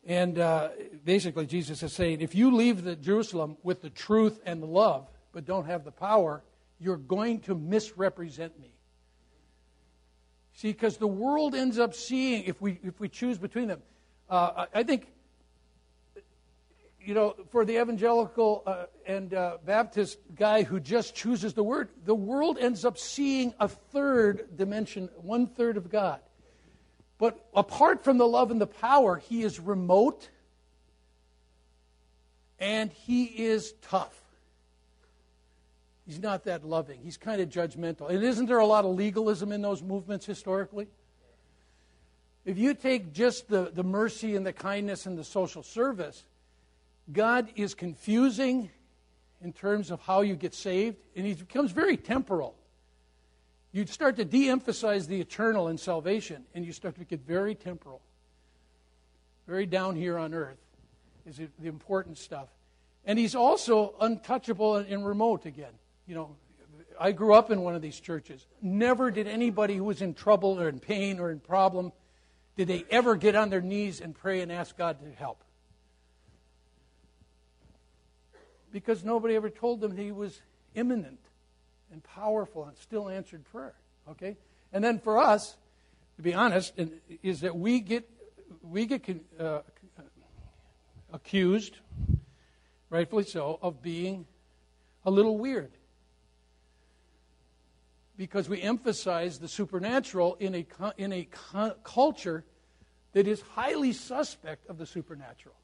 And uh, basically, Jesus is saying if you leave the Jerusalem with the truth and the love, but don't have the power, you're going to misrepresent me. See, because the world ends up seeing, if we, if we choose between them, uh, I think, you know, for the evangelical uh, and uh, Baptist guy who just chooses the word, the world ends up seeing a third dimension, one third of God. But apart from the love and the power, he is remote and he is tough. He's not that loving. He's kind of judgmental. And isn't there a lot of legalism in those movements historically? If you take just the, the mercy and the kindness and the social service, God is confusing in terms of how you get saved, and he becomes very temporal you start to de emphasize the eternal in salvation, and you start to get very temporal. very down here on earth, is the important stuff. And he's also untouchable and remote again. You know, I grew up in one of these churches. Never did anybody who was in trouble or in pain or in problem, did they ever get on their knees and pray and ask God to help. Because nobody ever told them he was immanent and powerful and still answered prayer. Okay? And then for us, to be honest, is that we get we get uh, accused, rightfully so, of being a little weird because we emphasize the supernatural in a in a culture that is highly suspect of the supernatural.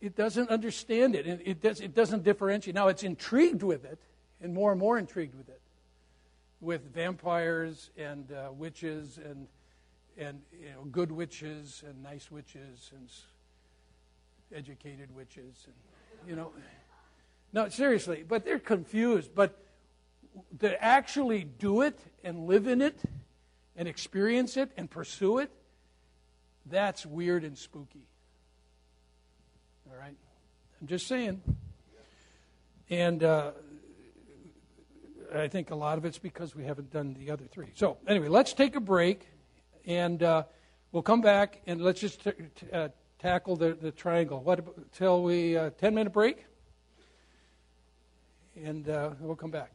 It, doesn't understand it, it, does, it doesn't differentiate. Now, it's intrigued with it, and more and more intrigued with it, with vampires and uh, witches and and you know, good witches and nice witches and educated witches and you know. No seriously but they're confused. But to actually do it and live in it and experience it and pursue it that's weird and spooky all right i'm just saying and uh, I think a lot of it's because we haven't done the other three. So, anyway, let's take a break and uh, we'll come back and let's just t- t- uh, tackle the, the triangle. What till we uh, ten minute break, and uh, we'll come back.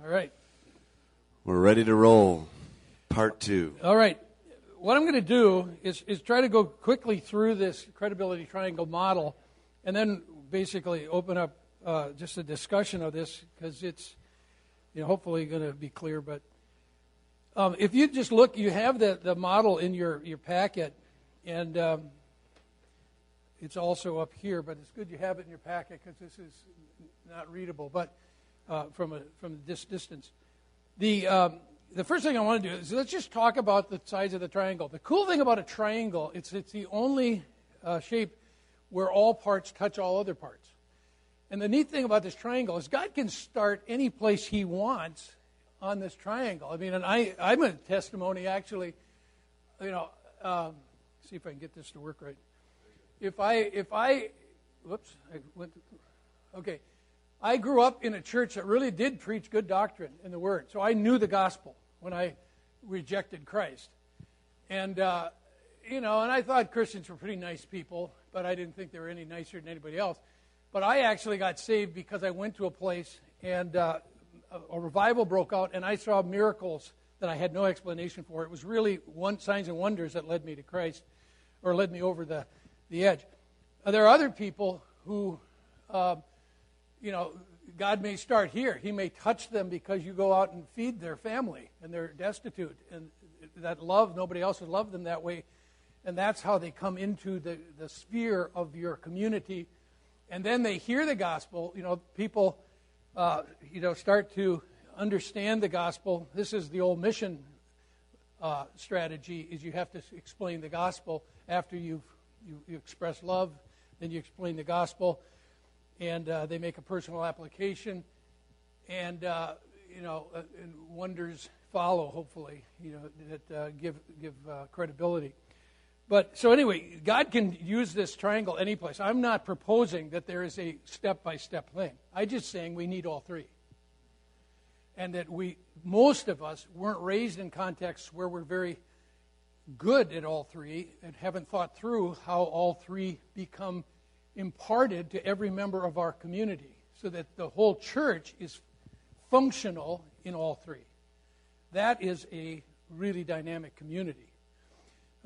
All right. We're ready to roll. Part two. All right. What I'm going to do is, is try to go quickly through this credibility triangle model and then basically open up uh, just a discussion of this because it's you know, hopefully going to be clear. But um, if you just look, you have the, the model in your, your packet, and um, it's also up here, but it's good you have it in your packet because this is not readable, but uh, from, a, from this distance. The, um, the first thing I want to do is let's just talk about the size of the triangle. The cool thing about a triangle, it's, it's the only uh, shape where all parts touch all other parts. And the neat thing about this triangle is God can start any place He wants on this triangle. I mean, and I, I'm a testimony actually. You know, um, see if I can get this to work right. If I, if I, whoops, I went. Okay, I grew up in a church that really did preach good doctrine in the Word, so I knew the gospel when I rejected Christ, and uh, you know, and I thought Christians were pretty nice people, but I didn't think they were any nicer than anybody else. But I actually got saved because I went to a place and uh, a, revival broke out, and I saw miracles that I had no explanation for. It was really one, signs and wonders that led me to Christ, or led me over the, the edge. There are other people who, uh, you know, God may start here. He may touch them because you go out and feed their family and they're destitute. And that love, nobody else would love them that way. And that's how they come into the, the sphere of your community and then they hear the gospel. You know, people, uh, you know, start to understand the gospel. This is the old mission uh, strategy: is you have to explain the gospel after you've you, you express love, then you explain the gospel, and uh, they make a personal application, and uh, you know, uh, and wonders follow. Hopefully, you know, that uh, give give credibility. But so anyway, God can use this triangle any place. I'm not proposing that there is a step by step thing. I'm just saying we need all three. And that we, most of us, weren't raised in contexts where we're very good at all three and haven't thought through how all three become imparted to every member of our community so that the whole church is functional in all three. That is a really dynamic community.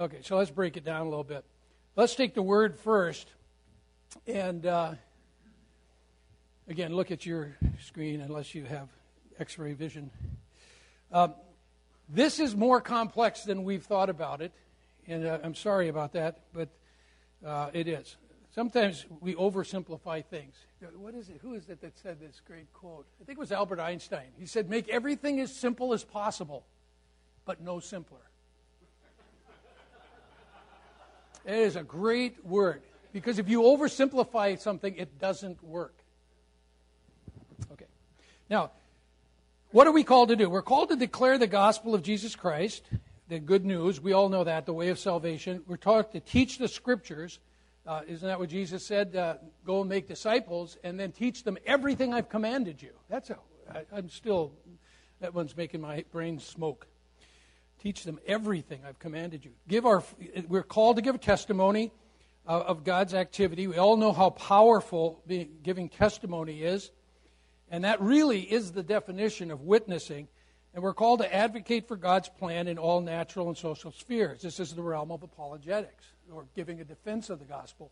Okay, so let's break it down a little bit. Let's take the word first. And uh, again, look at your screen unless you have x ray vision. Um, this is more complex than we've thought about it. And uh, I'm sorry about that, but uh, it is. Sometimes we oversimplify things. What is it? Who is it that said this great quote? I think it was Albert Einstein. He said, Make everything as simple as possible, but no simpler. It is a great word because if you oversimplify something, it doesn't work. Okay. Now, What are we called to do? We're called to declare the gospel of Jesus Christ, the good news. We all know that, the way of salvation. We're taught to teach the scriptures. Uh, isn't that what Jesus said? Uh, go and make disciples and then teach them everything I've commanded you. That's I, I'm still, that one's making my brain smoke. Teach them everything I've commanded you. Give our, we're called to give a testimony of, of God's activity. We all know how powerful being, giving testimony is. And that really is the definition of witnessing. And we're called to advocate for God's plan in all natural and social spheres. This is the realm of apologetics, or giving a defense of the gospel.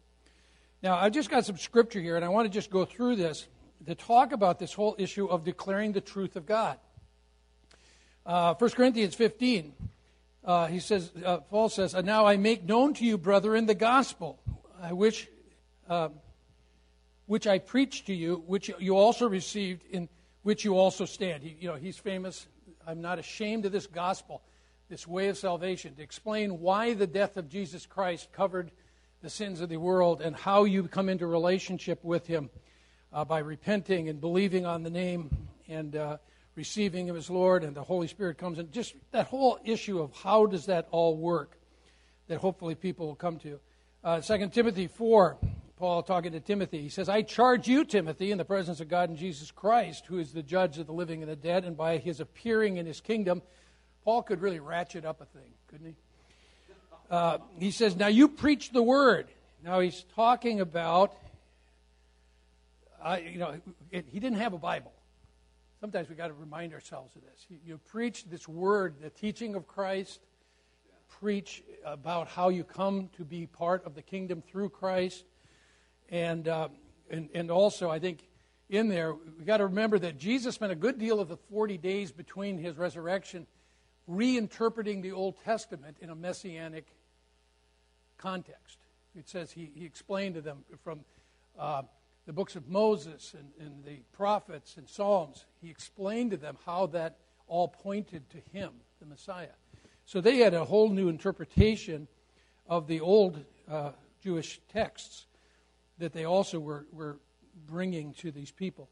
Now, I've just got some scripture here, and I want to just go through this to talk about this whole issue of declaring the truth of God. Uh, 1 Corinthians 15, uh, he says, uh, Paul says, And Now I make known to you, brethren, the gospel, I wish, uh, which I preached to you, which you also received, in which you also stand. He, you know, he's famous. I'm not ashamed of this gospel, this way of salvation, to explain why the death of Jesus Christ covered the sins of the world and how you come into relationship with him uh, by repenting and believing on the name and uh, receiving him as Lord, and the Holy Spirit comes in. Just that whole issue of how does that all work that hopefully people will come to. Uh, 2 Timothy 4, Paul talking to Timothy, he says, I charge you, Timothy, in the presence of God and Jesus Christ, who is the judge of the living and the dead, and by his appearing in his kingdom. Paul could really ratchet up a thing, couldn't he? Uh, he says, Now you preach the word. Now he's talking about, uh, you know, it, he didn't have a Bible sometimes we've got to remind ourselves of this. You, you preach this word, the teaching of Christ, preach about how you come to be part of the kingdom through Christ. And, uh, and, and also, I think in there, we've got to remember that Jesus spent a good deal of the 40 days between his resurrection reinterpreting the Old Testament in a messianic context. It says he, he explained to them from uh, the books of Moses and, and the prophets and Psalms, he explained to them how that all pointed to him, the Messiah. So they had a whole new interpretation of the old uh, Jewish texts that they also were, were bringing to these people.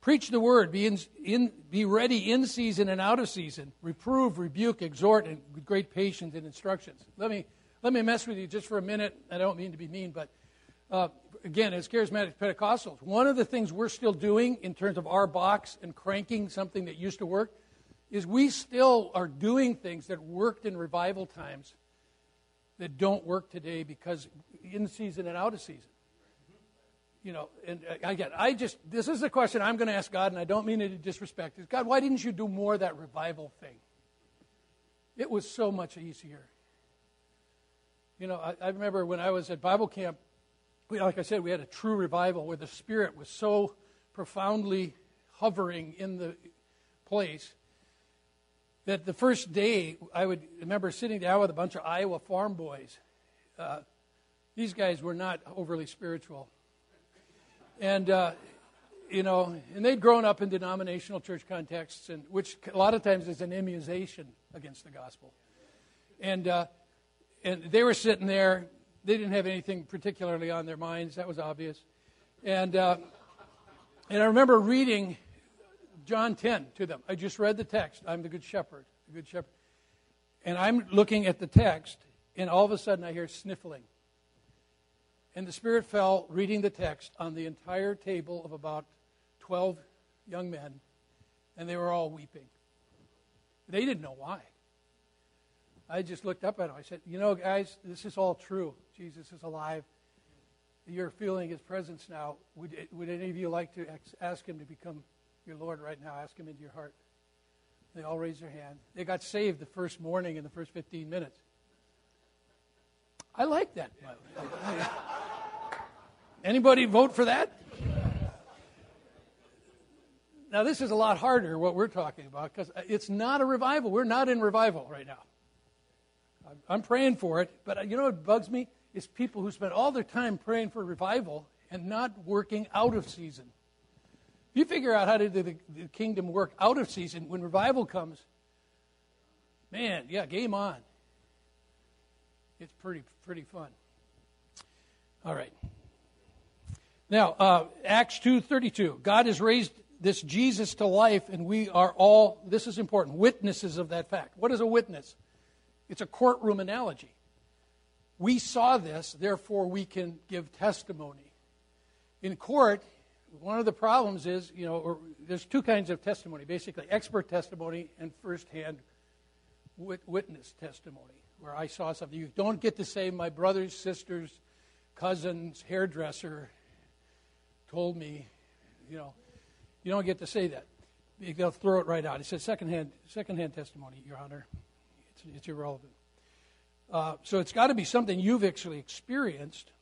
Preach the word, be, in, in, be ready in season and out of season, reprove, rebuke, exhort, and with great patience and instructions. Let me, let me mess with you just for a minute. I don't mean to be mean, but uh, again, as charismatic Pentecostals, one of the things we're still doing in terms of our box and cranking something that used to work is we still are doing things that worked in revival times that don't work today because in season and out of season. You know, and again, I just, this is a question I'm going to ask God, and I don't mean it in disrespect. Is God, why didn't you do more of that revival thing? It was so much easier. You know, I, I remember when I was at Bible camp we, like I said, we had a true revival where the Spirit was so profoundly hovering in the place that the first day I would remember sitting down with a bunch of Iowa farm boys. Uh, these guys were not overly spiritual. And, uh, you know, and they'd grown up in denominational church contexts, and which a lot of times is an immunization against the gospel. And, uh, and they were sitting there they didn't have anything particularly on their minds. That was obvious. And, uh, and I remember reading John 10 to them. I just read the text. I'm the good shepherd. The good shepherd. And I'm looking at the text, and all of a sudden I hear sniffling. And the Spirit fell reading the text on the entire table of about 12 young men, and they were all weeping. They didn't know why. I just looked up at them. I said, You know, guys, this is all true. Jesus is alive. You're feeling his presence now. Would, would any of you like to ask him to become your Lord right now? Ask him into your heart. They all raised their hand. They got saved the first morning in the first 15 minutes. I like that. Anybody vote for that? Now, this is a lot harder, what we're talking about, because it's not a revival. We're not in revival right now. I'm praying for it, but uh, you know what bugs me? is people who spend all their time praying for revival and not working out of season. If you figure out how to do the, the kingdom work out of season, when revival comes, man, yeah, game on. It's pretty pretty fun. All right. Now, uh, Acts two thirty two. God has raised this Jesus to life, and we are all, this is important, witnesses of that fact. What is a witness? It's a courtroom analogy. We saw this, therefore we can give testimony. In court, one of the problems is, you know, there's two kinds of testimony basically expert testimony and firsthand witness testimony, where I saw something. You don't get to say, my brother's sister's cousin's hairdresser told me, you know, you don't get to say that. They'll throw it right out. He said, secondhand, secondhand testimony, Your Honor. It's, it's irrelevant. Uh, so it's got to be something you've actually experienced,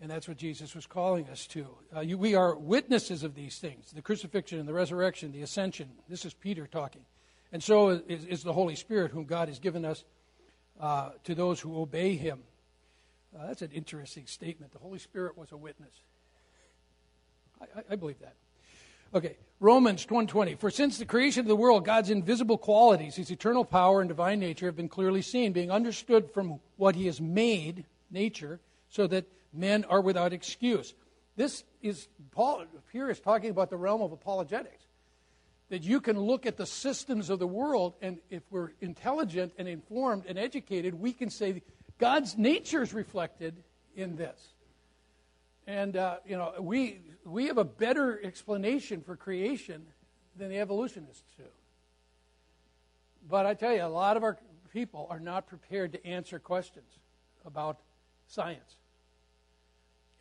and that's what Jesus was calling us to. Uh, you, we are witnesses of these things the crucifixion and the resurrection, the ascension. This is Peter talking. And so is, is the Holy Spirit, whom God has given us uh, to those who obey him. Uh, that's an interesting statement. The Holy Spirit was a witness. I, I, believe that. Okay, Romans 1:20. For since the creation of the world, God's invisible qualities, his eternal power and divine nature have been clearly seen, being understood from what he has made, nature, so that men are without excuse. This is Paul here is talking about the realm of apologetics. That you can look at the systems of the world, and if we're intelligent and informed and educated, we can say God's nature is reflected in this. And, uh, you know, we, we have a better explanation for creation than the evolutionists do. But I tell you, a lot of our people are not prepared to answer questions about science.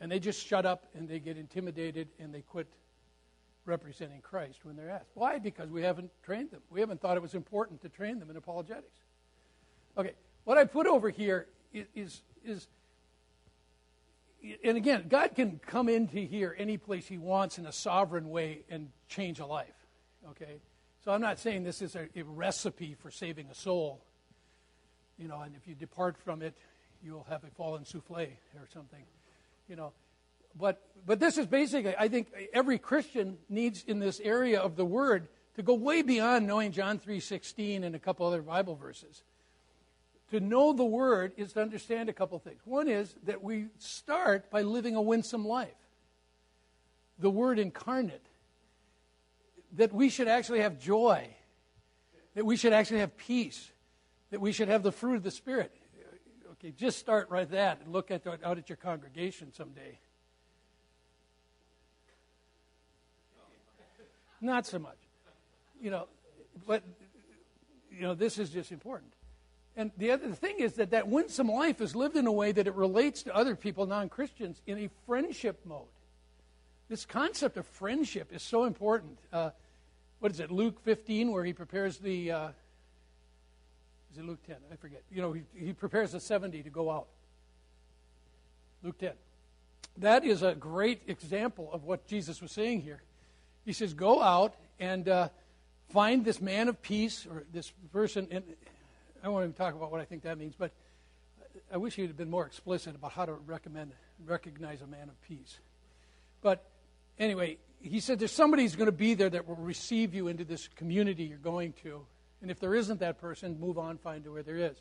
And they just shut up and they get intimidated and they quit representing Christ when they're asked. Why? Because we haven't trained them. We haven't thought it was important to train them in apologetics. Okay, what I put over here is, is, is and again, God can come into here any place He wants in a sovereign way and change a life. Okay? So I'm not saying this is a, a, recipe for saving a soul. You know, and if you depart from it, you'll have a fallen souffle or something. You know, but but this is basically, I think every Christian needs in this area of the Word to go way beyond knowing John 3:16 and a couple other Bible verses to know the Word is to understand a couple things. One is that we start by living a winsome life, the Word incarnate, that we should actually have joy, that we should actually have peace, that we should have the fruit of the Spirit. Okay, just start right that and look at the, out at your congregation someday. Not so much, you know, but you know this is just important. And the other thing is that that winsome life is lived in a way that it relates to other people, non Christians, in a friendship mode. This concept of friendship is so important. Uh, what is it, Luke 15, where he prepares the. Uh, is it Luke 10? I forget. You know, he, he prepares the 70 to go out. Luke 10. That is a great example of what Jesus was saying here. He says, Go out and uh, find this man of peace, or this person. And I won't even talk about what I think that means, but I wish he'd have been more explicit about how to recommend recognize a man of peace. But anyway, he said there's somebody who's going to be there that will receive you into this community you're going to. And if there isn't that person, move on, find where there is.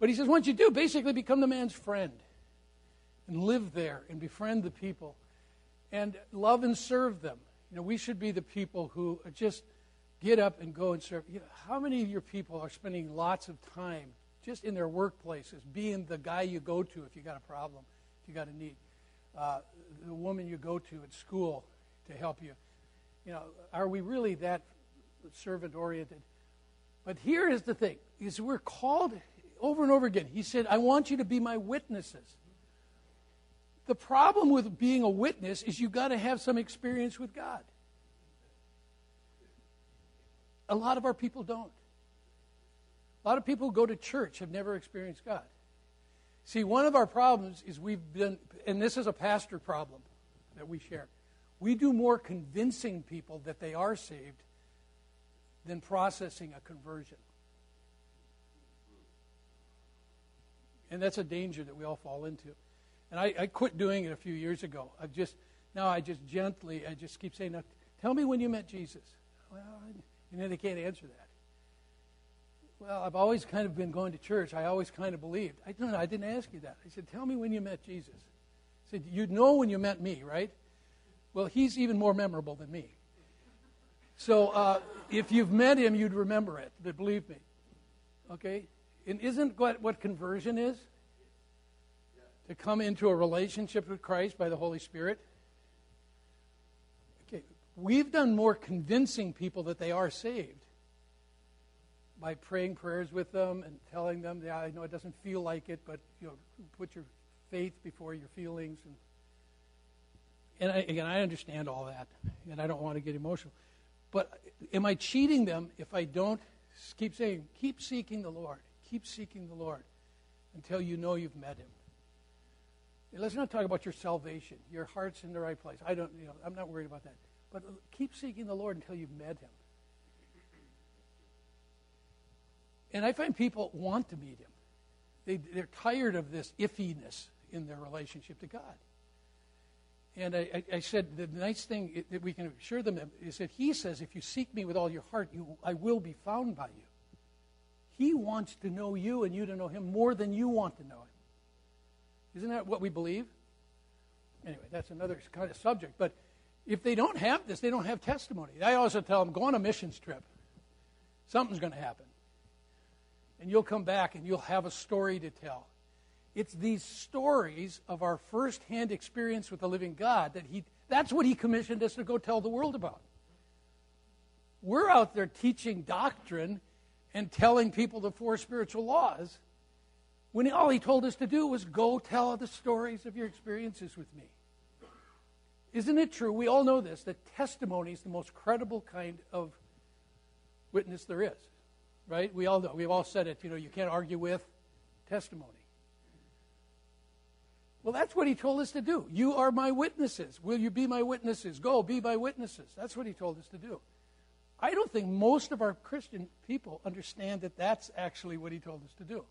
But he says once you do, basically become the man's friend and live there and befriend the people and love and serve them. You know, we should be the people who just get up and go and serve. You know, how many of your people are spending lots of time just in their workplaces, being the guy you go to if you got a problem, if you got a need, uh, the woman you go to at school to help you? You know, are we really that servant oriented? But here is the thing: is we're called over and over again. He said, "I want you to be my witnesses." The problem with being a witness is you've got to have some experience with God. A lot of our people don't. A lot of people who go to church have never experienced God. See, one of our problems is we've been, and this is a pastor problem that we share. We do more convincing people that they are saved than processing a conversion. And that's a danger that we all fall into. And I, I quit doing it a few years ago. I've just, now I just gently, I just keep saying, tell me when you met Jesus. Well, and then they can't answer that. Well, I've always kind of been going to church. I always kind of believed. I don't know. I didn't ask you that. I said, tell me when you met Jesus. I said, you'd know when you met me, right? Well, he's even more memorable than me. So uh, if you've met him, you'd remember it. But believe me, okay. And isn't what, what conversion is? To come into a relationship with Christ by the Holy Spirit. We've done more convincing people that they are saved by praying prayers with them and telling them, yeah, I know it doesn't feel like it, but you know, put your faith before your feelings. And, and I, again, I understand all that, and I don't want to get emotional. But am I cheating them if I don't keep saying, keep seeking the Lord, keep seeking the Lord until you know you've met Him? And let's not talk about your salvation. Your heart's in the right place. I don't, you know, I'm not worried about that. But keep seeking the Lord until you've met Him. And I find people want to meet Him. They, they're tired of this iffiness in their relationship to God. And I, I, I, said the nice thing that we can assure them is that He says, if you seek me with all your heart, you, I will be found by you. He wants to know you and you to know Him more than you want to know Him. Isn't that what we believe? Anyway, that's another kind of subject. But if they don't have this, they don't have testimony. I also tell them, go on a missions trip. Something's going to happen. And you'll come back and you'll have a story to tell. It's these stories of our firsthand experience with the living God that he that's what he commissioned us to go tell the world about. We're out there teaching doctrine and telling people the four spiritual laws when all he told us to do was go tell the stories of your experiences with me. Isn't it true? We all know this that testimony is the most credible kind of witness there is. Right? We all know. We've all said it. You know, you can't argue with testimony. Well, that's what he told us to do. You are my witnesses. Will you be my witnesses? Go, be my witnesses. That's what he told us to do. I don't think most of our Christian people understand that that's actually what he told us to do.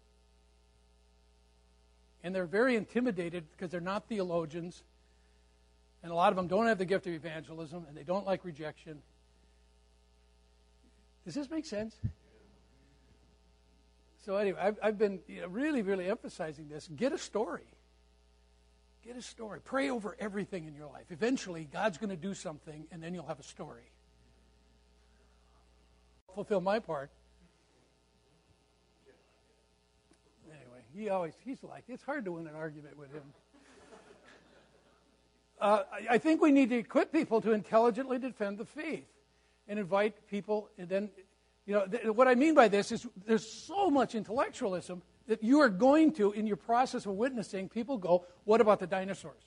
And they're very intimidated because they're not theologians. And a lot of them don't have the gift of evangelism and they don't like rejection. Does this make sense? So, anyway, I've, I've been you know, really, really emphasizing this. Get a story. Get a story. Pray over everything in your life. Eventually, God's going to do something, and then you'll have a story. Fulfill my part. Anyway, he always, he's like, it's hard to win an argument with him. Uh, I, think we need to equip people to intelligently defend the faith and invite people, and then, you know, th- what I mean by this is there's so much intellectualism that you are going to, in your process of witnessing, people go, What about the dinosaurs?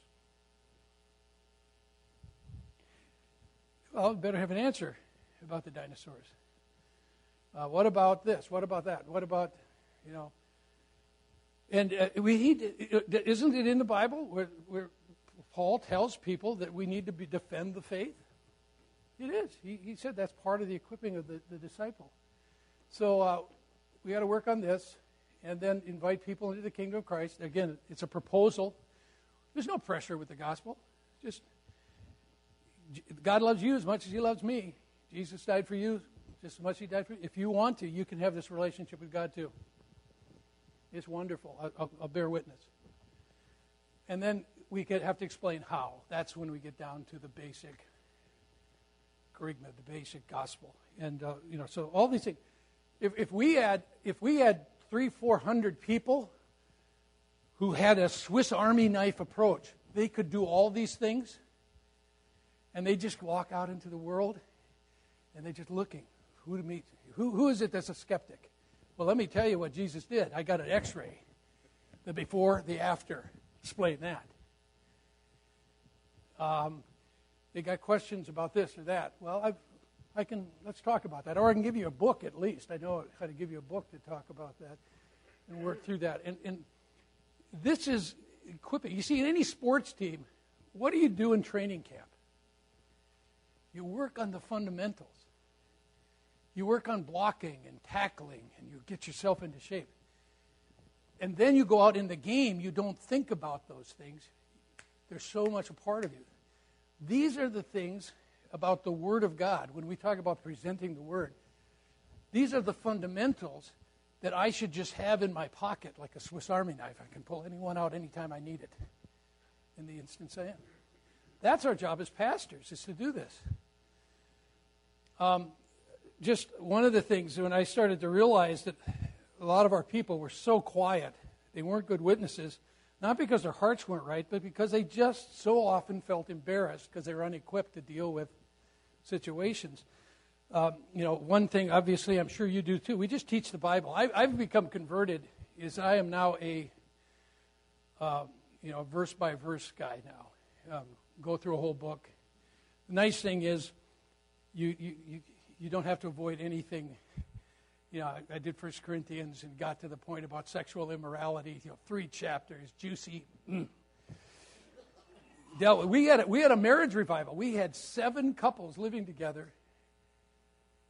Well, better have an answer about the dinosaurs. Uh, what about this? What about that? What about, you know? And uh, we isn't it in the Bible where, where, Paul tells people that we need to be, defend the faith? It is. He, he said that's part of the equipping of the, the disciple. So uh, we got to work on this and then invite people into the kingdom of Christ. Again, it's a proposal. There's no pressure with the gospel. Just God loves you as much as He loves me. Jesus died for you just as much as He died for you. If you want to, you can have this relationship with God too. It's wonderful. I'll, I'll bear witness. And then we could have to explain how. That's when we get down to the basic kerygma, the basic gospel. And uh, you know, so all these things. If, if we had if we had three, four hundred people who had a Swiss Army knife approach. They could do all these things, and they just walk out into the world, and they're just looking who to meet. Who, who is it that's a skeptic? Well, let me tell you what Jesus did. I got an x ray, the before, the after. Explain that. Um, they got questions about this or that. Well, I've I can let's talk about that, or I can give you a book at least. I know how to give you a book to talk about that and work through that. And, and this is equipping. You see, in any sports team, what do you do in training camp? You work on the fundamentals. You work on blocking and tackling, and you get yourself into shape. And then you go out in the game, you don't think about those things. They're so much a part of you. These are the things about the Word of God, when we talk about presenting the Word, these are the fundamentals that I should just have in my pocket like a Swiss Army knife. I can pull anyone out anytime I need it in the instance I am. That's our job as pastors, is to do this. Um, just one of the things when I started to realize that a lot of our people were so quiet, they weren't good witnesses, not because their hearts weren't right, but because they just so often felt embarrassed because they were unequipped to deal with situations. Um, you know, one thing, obviously, I'm sure you do too. We just teach the Bible. I, have become converted. Is I am now a, uh, you know, verse by verse guy now. Um, go through a whole book. The nice thing is, you you you, you don't have to avoid anything. You know, I, I did First Corinthians and got to the point about sexual immorality. You know, three chapters, juicy. Mm. Dealt, we had a, we had a marriage revival. We had seven couples living together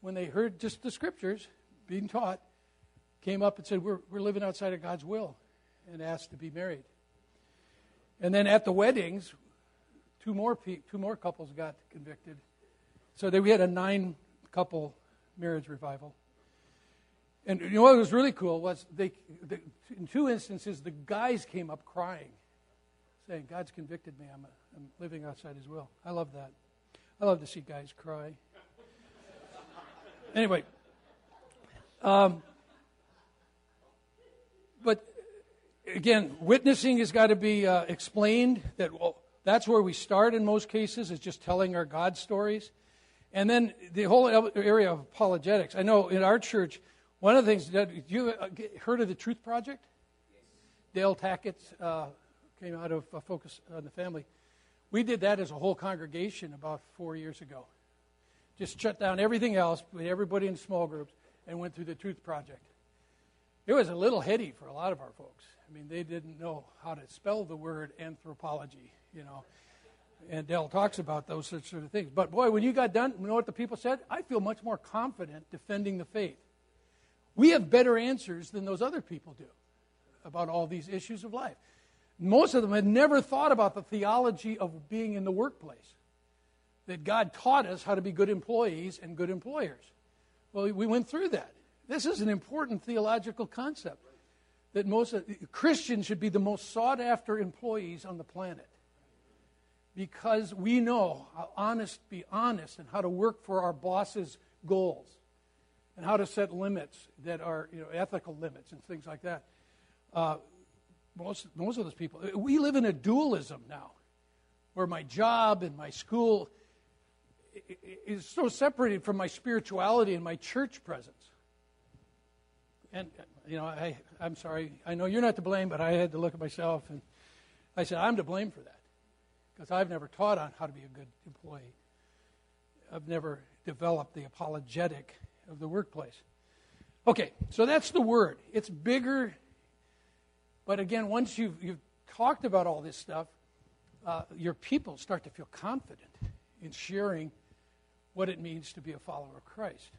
when they heard just the scriptures being taught, came up and said, We're, we're living outside of God's will, and asked to be married. And then at the weddings, two more, pe- two more couples got convicted. So we had a nine couple marriage revival. And you know what was really cool was they, the, in two instances, the guys came up crying, saying, God's convicted me. I'm, I'm living outside his will. I love that. I love to see guys cry. Anyway, um, but again, witnessing has got to be uh, explained. That well, that's where we start in most cases is just telling our God stories, and then the whole area of apologetics. I know in our church, one of the things that you uh, heard of the Truth Project. Del Tackett uh, came out of uh, Focus on the Family. We did that as a whole congregation about four years ago just shut down everything else, put everybody in small groups, and went through the Truth Project. It was a little heady for a lot of our folks. I mean, they didn't know how to spell the word anthropology, you know. And Dale talks about those sort of things. But boy, when you got done, you know what the people said? I feel much more confident defending the faith. We have better answers than those other people do about all these issues of life. Most of them had never thought about the theology of being in the workplace that God taught us how to be good employees and good employers. Well, we went through that. This is an important theological concept that most Christians should be the most sought after employees on the planet because we know how honest be honest and how to work for our boss's goals and how to set limits that are you know ethical limits and things like that. Uh, most most of those people we live in a dualism now, where my job and my school is so separated from my spirituality and my church presence. And, you know, I, I'm sorry. I know you're not to blame, but I had to look at myself and I said, I'm to blame for that because I've never taught on how to be a good employee. I've never developed the apologetic of the workplace. Okay, so that's the word. It's bigger, but again, once you've, you've talked about all this stuff, uh, your people start to feel confident in sharing what it means to be a follower of Christ.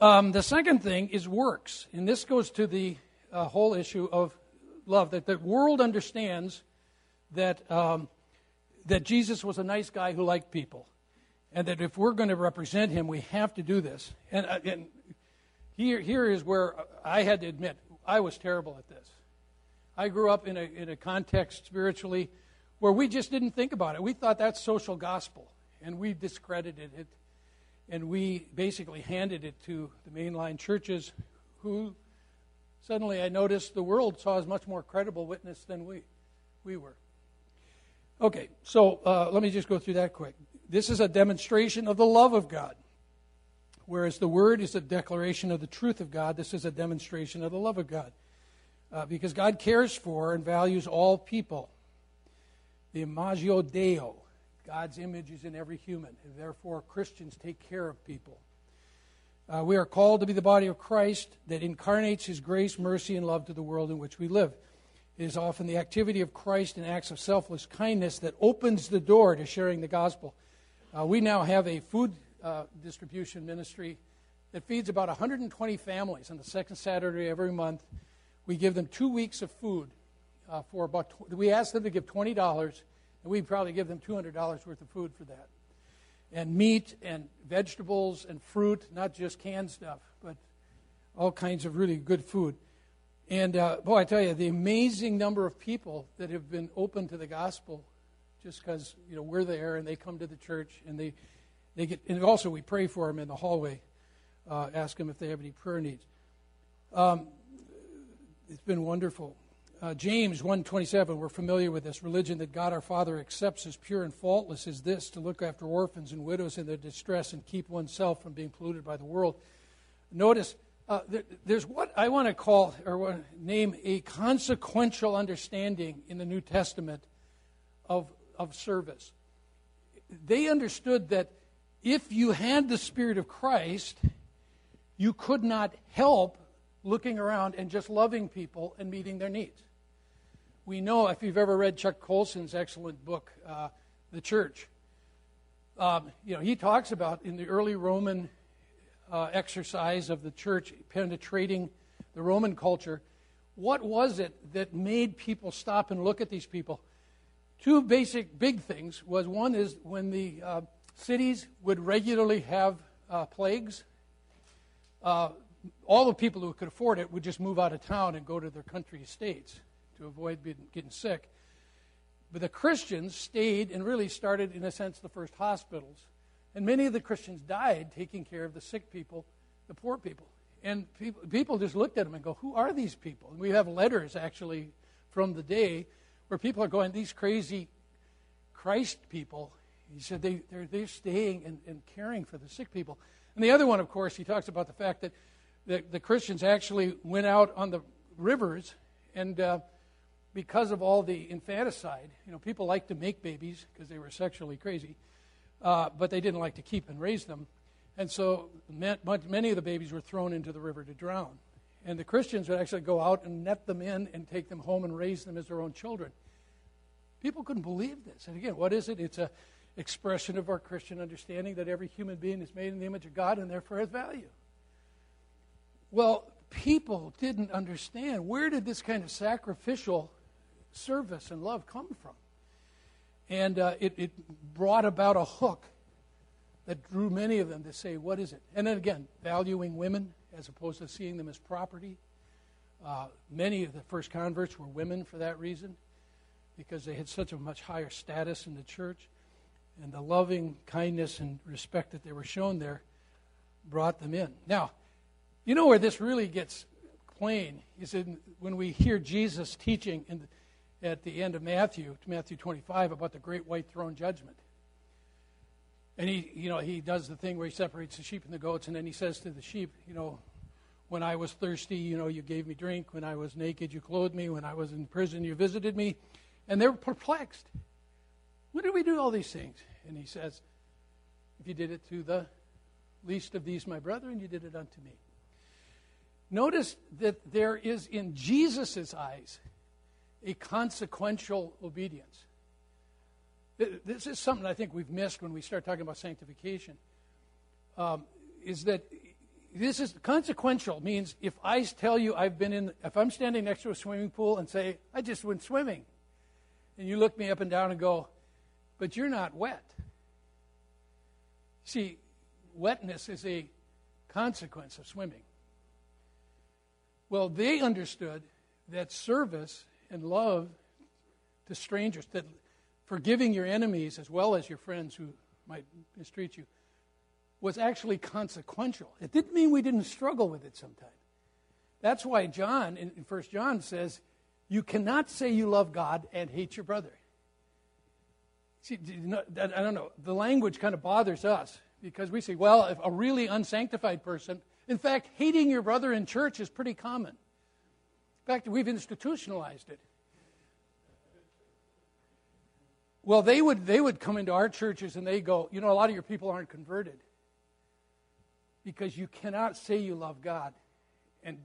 Um, the second thing is works, and this goes to the uh, whole issue of love. That the world understands that um, that Jesus was a nice guy who liked people, and that if we're going to represent him, we have to do this. And, uh, and here, here is where I had to admit I was terrible at this. I grew up in a in a context spiritually where we just didn't think about it. We thought that's social gospel and we discredited it, and we basically handed it to the mainline churches, who suddenly I noticed the world saw as much more credible witness than we, we were. Okay, so uh, let me just go through that quick. This is a demonstration of the love of God. Whereas the word is a declaration of the truth of God, this is a demonstration of the love of God. Uh, because God cares for and values all people. The imago Deo, God's image is in every human. And therefore, Christians take care of people. Uh, we are called to be the body of Christ that incarnates his grace, mercy, and love to the world in which we live. It is often the activity of Christ in acts of selfless kindness that opens the door to sharing the gospel. Uh, we now have a food uh, distribution ministry that feeds about 120 families on the second Saturday every month. We give them two weeks of food uh, for about. Tw- we ask them to give twenty dollars and we'd probably give them $200 worth of food for that. And meat and vegetables and fruit, not just canned stuff, but all kinds of really good food. And uh, boy, I tell you, the amazing number of people that have been open to the gospel just because you know we're there and they come to the church and they they get, and also we pray for them in the hallway, uh, ask them if they have any prayer needs. Um, it's been wonderful. Uh, James 1.27, we're familiar with this. Religion that God our Father accepts as pure and faultless is this, to look after orphans and widows in their distress and keep oneself from being polluted by the world. Notice, uh, there, there's what I want to call, or name, a consequential understanding in the New Testament of, of service. They understood that if you had the Spirit of Christ, you could not help looking around and just loving people and meeting their needs. We know, if you've ever read Chuck Colson's excellent book, uh, The Church, um, you know, he talks about in the early Roman uh, exercise of the church penetrating the Roman culture, what was it that made people stop and look at these people? Two basic big things was one is when the uh, cities would regularly have uh, plagues. Uh, all the people who could afford it would just move out of town and go to their country estates to avoid being, getting sick. But the Christians stayed and really started, in a sense, the first hospitals. And many of the Christians died taking care of the sick people, the poor people. And people, people just looked at them and go, Who are these people? And we have letters actually from the day where people are going, These crazy Christ people. He said they, they're, they're staying and, and caring for the sick people. And the other one, of course, he talks about the fact that the, the Christians actually went out on the rivers and uh, because of all the infanticide, you know, people liked to make babies because they were sexually crazy, uh, but they didn't like to keep and raise them. And so many of the babies were thrown into the river to drown. And the Christians would actually go out and net them in and take them home and raise them as their own children. People couldn't believe this. And again, what is it? It's an expression of our Christian understanding that every human being is made in the image of God and therefore has value. Well, people didn't understand where did this kind of sacrificial service and love come from? And uh, it, it brought about a hook that drew many of them to say, What is it? And then again, valuing women as opposed to seeing them as property. Uh, many of the first converts were women for that reason, because they had such a much higher status in the church. And the loving kindness and respect that they were shown there brought them in. Now, you know where this really gets plain is in, when we hear Jesus teaching in, at the end of Matthew, Matthew 25, about the great white throne judgment. And he, you know, he does the thing where he separates the sheep and the goats, and then he says to the sheep, you know, when I was thirsty, you know, you gave me drink. When I was naked, you clothed me. When I was in prison, you visited me. And they're perplexed. When did we do all these things? And he says, if you did it to the least of these, my brethren, you did it unto me. Notice that there is in Jesus' eyes a consequential obedience. This is something I think we've missed when we start talking about sanctification. Um, is that this is consequential means if I tell you I've been in, if I'm standing next to a swimming pool and say I just went swimming, and you look me up and down and go, but you're not wet. See, wetness is a consequence of swimming. Well, they understood that service and love to strangers, that forgiving your enemies as well as your friends who might mistreat you, was actually consequential. It didn't mean we didn't struggle with it sometimes. That's why John, in, in 1 John, says, You cannot say you love God and hate your brother. See, I don't know. The language kind of bothers us because we say, well, if a really unsanctified person in fact, hating your brother in church is pretty common. In fact, we've institutionalized it. Well, they would, they would come into our churches and they go, you know, a lot of your people aren't converted because you cannot say you love God and,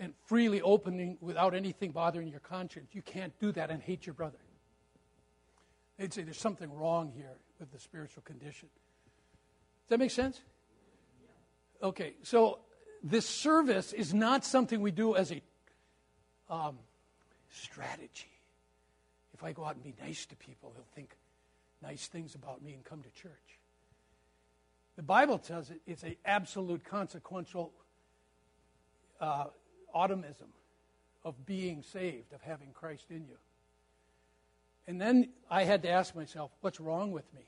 and freely opening without anything bothering your conscience. You can't do that and hate your brother. They'd say there's something wrong here with the spiritual condition. Does that make sense? Okay, so this service is not something we do as a um, strategy. If I go out and be nice to people, they'll think nice things about me and come to church. The Bible tells it it's an absolute consequential uh, automism of being saved, of having Christ in you. And then I had to ask myself, what's wrong with me?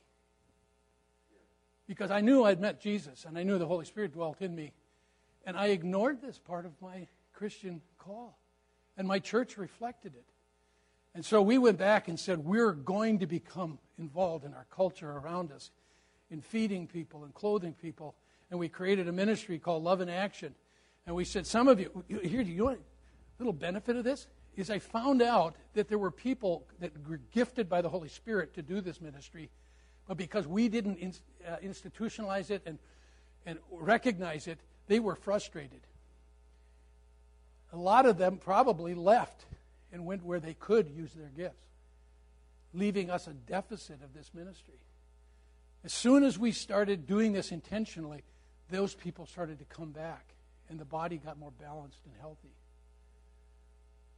because I knew I'd met Jesus and I knew the Holy Spirit dwelt in me. And I ignored this part of my Christian call. And my church reflected it. And so we went back and said, we're going to become involved in our culture around us, in feeding people and clothing people. And we created a ministry called Love in Action. And we said, some of you, here, do you want a little benefit of this? Is I found out that there were people that were gifted by the Holy Spirit to do this ministry, but because we didn't in, uh, institutionalize it and, and recognize it, they were frustrated. A lot of them probably left and went where they could use their gifts, leaving us a deficit of this ministry. As soon as we started doing this intentionally, those people started to come back, and the body got more balanced and healthy.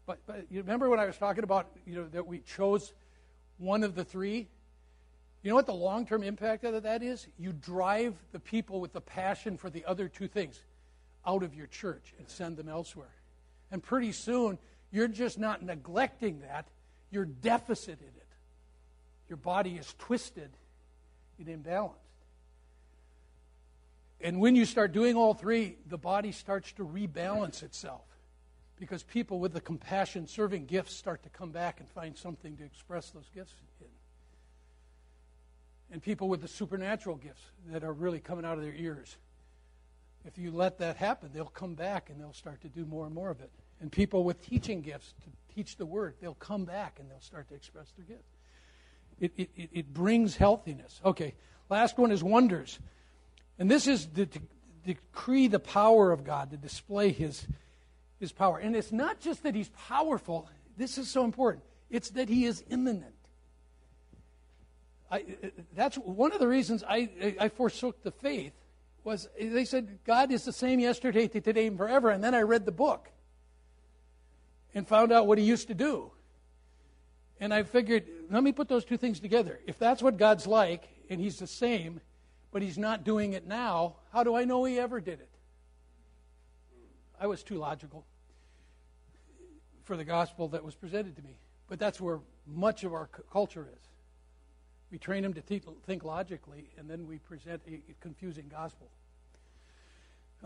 But, but you remember when I was talking about you know that we chose one of the three? You know what the long term impact of that is? You drive the people with the passion for the other two things out of your church and send them elsewhere. And pretty soon, you're just not neglecting that, you're deficited in it. Your body is twisted and imbalanced. And when you start doing all three, the body starts to rebalance itself because people with the compassion serving gifts start to come back and find something to express those gifts in. And people with the supernatural gifts that are really coming out of their ears. If you let that happen, they'll come back and they'll start to do more and more of it and people with teaching gifts to teach the word, they'll come back and they'll start to express their gift. It, it, it, it brings healthiness. Okay, last one is wonders. And this is to, to decree the power of God, to display his, his power. And it's not just that he's powerful, this is so important, it's that he is immanent. I, that's one of the reasons I, I forsook the faith was they said God is the same yesterday, today, and forever. And then I read the book and found out what he used to do. And I figured, let me put those two things together. If that's what God's like, and he's the same, but he's not doing it now, how do I know he ever did it? I was too logical for the gospel that was presented to me. But that's where much of our culture is. We train them to think logically, and then we present a confusing gospel.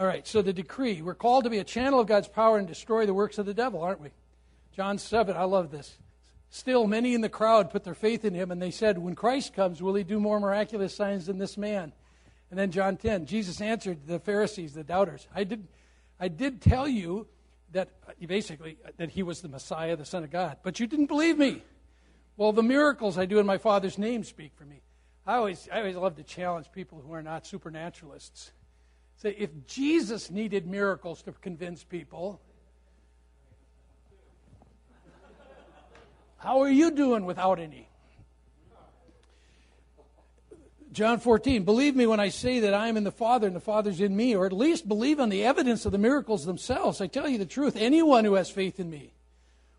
All right, so the decree. We're called to be a channel of God's power and destroy the works of the devil, aren't we? John 7, I love this. Still, many in the crowd put their faith in him, and they said, When Christ comes, will he do more miraculous signs than this man? And then John 10, Jesus answered the Pharisees, the doubters, I did, I did tell you that, uh, basically, uh, that he was the Messiah, the Son of God, but you didn't believe me. Well, the miracles I do in my Father's name speak for me. I always, I always love to challenge people who are not supernaturalists. Say, if Jesus needed miracles to convince people, how are you doing without any? John 14, believe me when I say that I am in the Father and the Father's in me, or at least believe on the evidence of the miracles themselves. I tell you the truth, anyone who has faith in me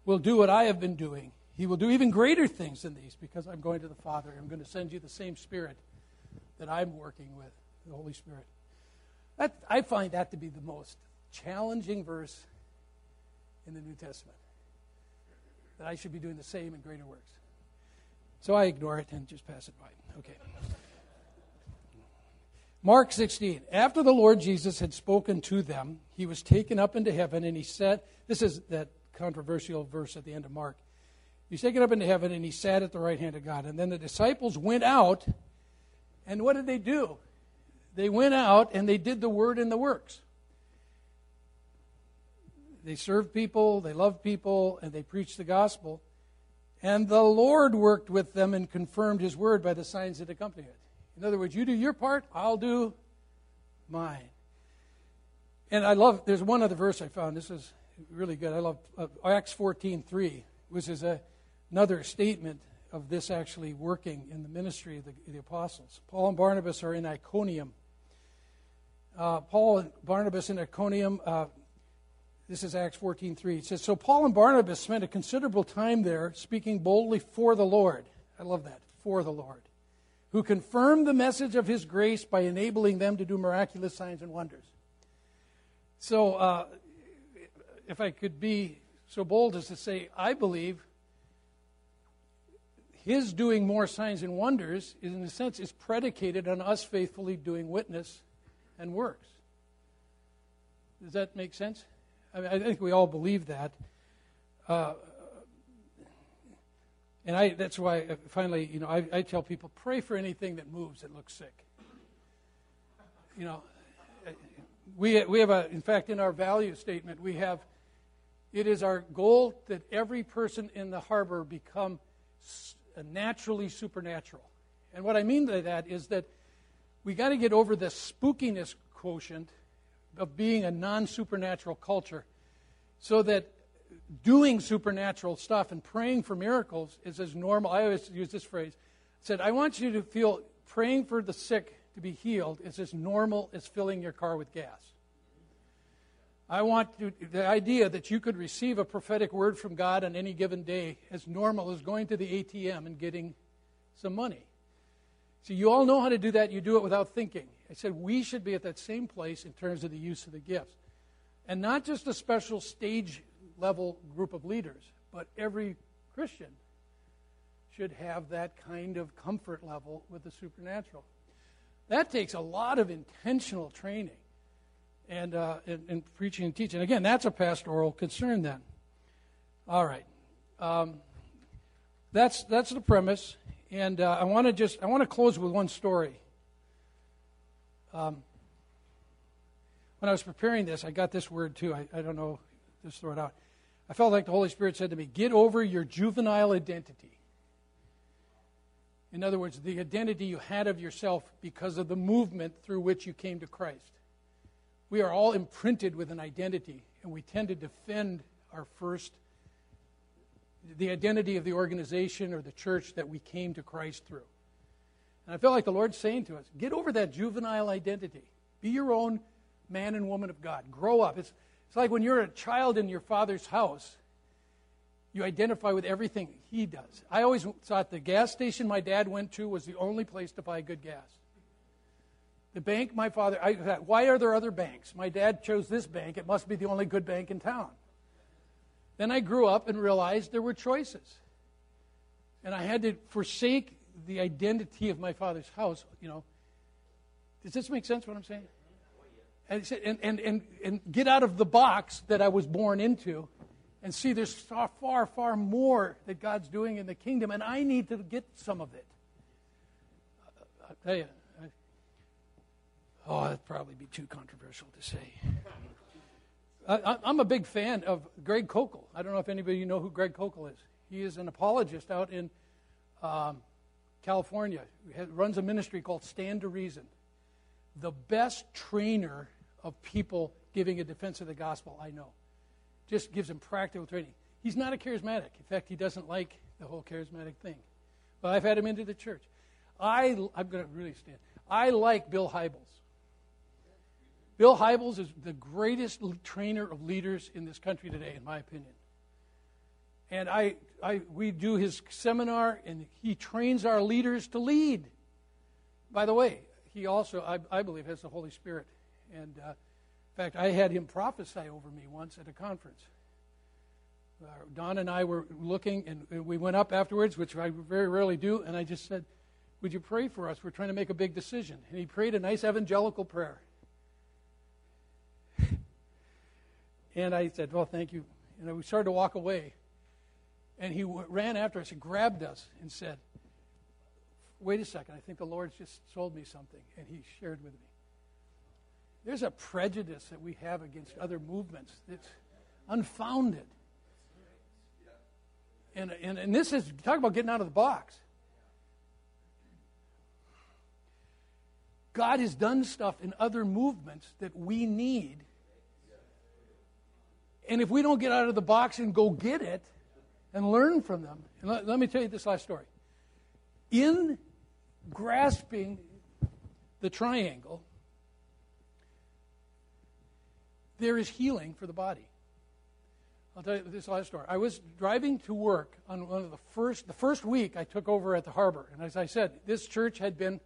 will do what I have been doing. He will do even greater things than these because I'm going to the Father. I'm going to send you the same Spirit that I'm working with, the Holy Spirit. That, I find that to be the most challenging verse in the New Testament. That I should be doing the same and greater works. So I ignore it and just pass it by. Okay. Mark 16. After the Lord Jesus had spoken to them, he was taken up into heaven and he said, This is that controversial verse at the end of Mark. He He's taken up into heaven and he sat at the right hand of God. And then the disciples went out, and what did they do? They went out and they did the word and the works. They served people, they loved people, and they preached the gospel. And the Lord worked with them and confirmed his word by the signs that accompany it. In other words, you do your part, I'll do mine. And I love, there's one other verse I found. This is really good. I love uh, Acts 14 3, which is a, another statement of this actually working in the ministry of the, the apostles. Paul and Barnabas are in Iconium uh, Paul and Barnabas in Iconium. Uh, this is Acts 14:3. It says, "So Paul and Barnabas spent a considerable time there, speaking boldly for the Lord. I love that, for the Lord, who confirmed the message of His grace by enabling them to do miraculous signs and wonders." So, uh, if I could be so bold as to say, I believe his doing more signs and wonders, is, in a sense, is predicated on us faithfully doing witness and works. Does that make sense? I, mean, I think we all believe that. Uh, and I, that's why uh, finally, you know, I, I tell people pray for anything that moves that looks sick. You know, we, we have a, in fact, in our value statement, we have, it is our goal that every person in the harbor become naturally supernatural. And what I mean by that is that we got to get over the spookiness quotient of being a non supernatural culture so that doing supernatural stuff and praying for miracles is as normal. I always use this phrase. Said, I want you to feel praying for the sick to be healed is as normal as filling your car with gas. I want to, the idea that you could receive a prophetic word from God on any given day as normal as going to the ATM and getting some money. So you all know how to do that. You do it without thinking. I said we should be at that same place in terms of the use of the gifts. And not just a special stage level group of leaders, but every Christian should have that kind of comfort level with the supernatural. That takes a lot of intentional training and, uh, and, and, preaching and teaching. Again, that's a pastoral concern then. All right. Um, that's, that's the premise. And uh, I want to just, I want to close with one story. Um, when I was preparing this, I got this word too. I, I don't know, just throw it out. I felt like the Holy Spirit said to me, Get over your juvenile identity. In other words, the identity you had of yourself because of the movement through which you came to Christ. We are all imprinted with an identity, and we tend to defend our first, the identity of the organization or the church that we came to Christ through. And I felt like the Lord's saying to us, get over that juvenile identity. Be your own man and woman of God. Grow up. It's, it's like when you're a child in your father's house, you identify with everything he does. I always thought the gas station my dad went to was the only place to buy good gas. The bank my father, I why are there other banks? My dad chose this bank. It must be the only good bank in town. Then I grew up and realized there were choices. And I had to forsake the identity of my father's house, you know. Does this make sense what I'm saying? and, and, and, and get out of the box that I was born into and see there's far, far, far more that God's doing in the kingdom, and I need to get some of it. I'll tell you, I, oh, that'd probably be too controversial to say. I, am a big fan of Greg Koukl. I don't know if anybody you know who Greg Koukl is. He is an apologist out in um, California. He runs a ministry called Stand to Reason. The best trainer of people giving a defense of the gospel I know. Just gives him practical training. He's not a charismatic. In fact, he doesn't like the whole charismatic thing. But I've had him into the church. I, I'm going to really stand. I like Bill Hybels. Bill Hybels is the greatest trainer of leaders in this country today, in my opinion. And I, I, we do his seminar, and he trains our leaders to lead. By the way, he also, I, I believe, has the Holy Spirit and uh, in fact, I had him prophesy over me once at a conference. Uh, Don and I were looking, and, and we went up afterwards, which I very rarely do, and I just said, Would you pray for us? We're trying to make a big decision. And he prayed a nice evangelical prayer. And I said, Well, thank you. And we started to walk away. And he w- ran after us and grabbed us and said, Wait a second, I think the Lord's just told me something. And he shared with me. There's a prejudice that we have against other movements that's unfounded. And, and, and this is, talk about getting out of the box. God has done stuff in other movements that we need. And if we don't get out of the box and go get it and learn from them, and let, let me tell you this last story. In grasping the triangle, there is healing for the body. I'll tell you this last story. I was driving to work on one of the first, the first week I took over at the harbor. And as I said, this church had been,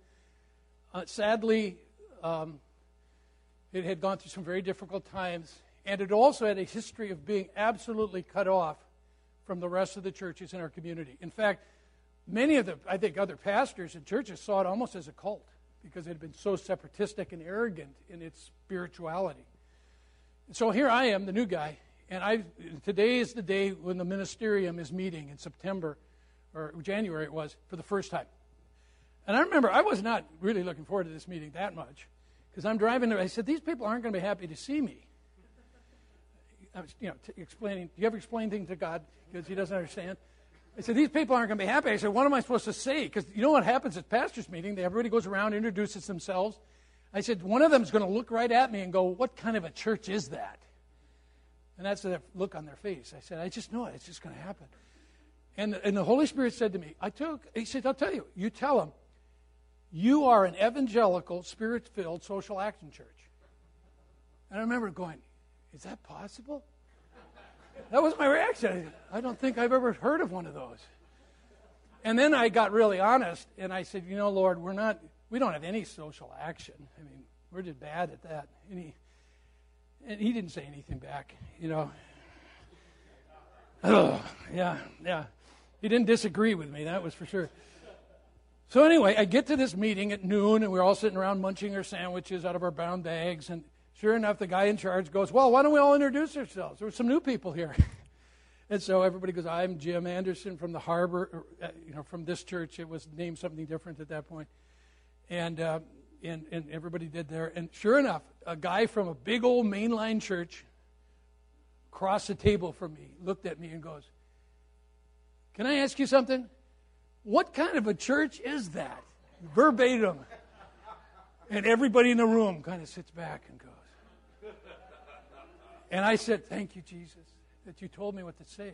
uh, sadly, um, it had gone through some very difficult times. And it also had a history of being absolutely cut off from the rest of the churches in our community. In fact, many of the, I think, other pastors and churches saw it almost as a cult because it had been so separatistic and arrogant in its spirituality. And so here I am, the new guy, and I today is the day when the ministerium is meeting in September or January it was for the first time. And I remember I was not really looking forward to this meeting that much because I'm driving there. I said, These people aren't going to be happy to see me. You know, t- explaining. Do you ever explain things to God because He doesn't understand? I said, These people aren't going to be happy. I said, What am I supposed to say? Because you know what happens at pastors' meeting? Everybody goes around, introduces themselves. I said, One of them is going to look right at me and go, What kind of a church is that? And that's the look on their face. I said, I just know it. It's just going to happen. And, and the Holy Spirit said to me, I took, He said, I'll tell you, you tell them, you are an evangelical, spirit filled social action church. And I remember going, Is that possible? That was my reaction. I don't think I've ever heard of one of those. And then I got really honest and I said, You know, Lord, we're not, we don't have any social action. I mean, we're just bad at that. And he, and he didn't say anything back, you know. Oh, yeah, yeah. He didn't disagree with me, that was for sure. So anyway, I get to this meeting at noon, and we're all sitting around munching our sandwiches out of our brown bags. And sure enough, the guy in charge goes, "Well, why don't we all introduce ourselves? There were some new people here." (laughs) and so everybody goes, "I'm Jim Anderson from the Harbor, uh, you know, from this church. It was named something different at that point." And uh, and and everybody did there. And sure enough, a guy from a big old mainline church across the table from me looked at me and goes, "Can I ask you something?" What kind of a church is that? Verbatim. And everybody in the room kind of sits back and goes. And I said, Thank you, Jesus, that you told me what to say.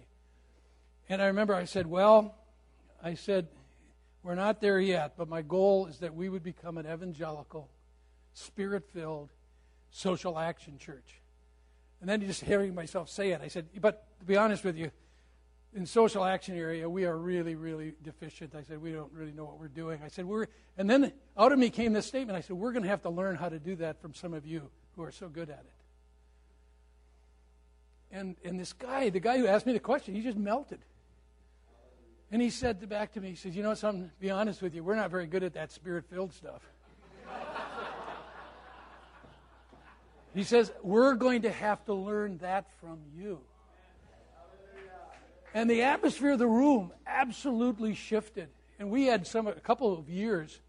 And I remember I said, Well, I said, we're not there yet, but my goal is that we would become an evangelical, spirit filled, social action church. And then just hearing myself say it, I said, But to be honest with you, in social action area, we are really, really deficient. I said, we don't really know what we're doing. I said, we're, and then out of me came this statement. I said, we're going to have to learn how to do that from some of you who are so good at it. And, and this guy, the guy who asked me the question, he just melted. And he said back to me, he says, you know something, to be honest with you, we're not very good at that spirit-filled stuff. he says, we're going to have to learn that from you. And the atmosphere of the room absolutely shifted. And we had some a couple of years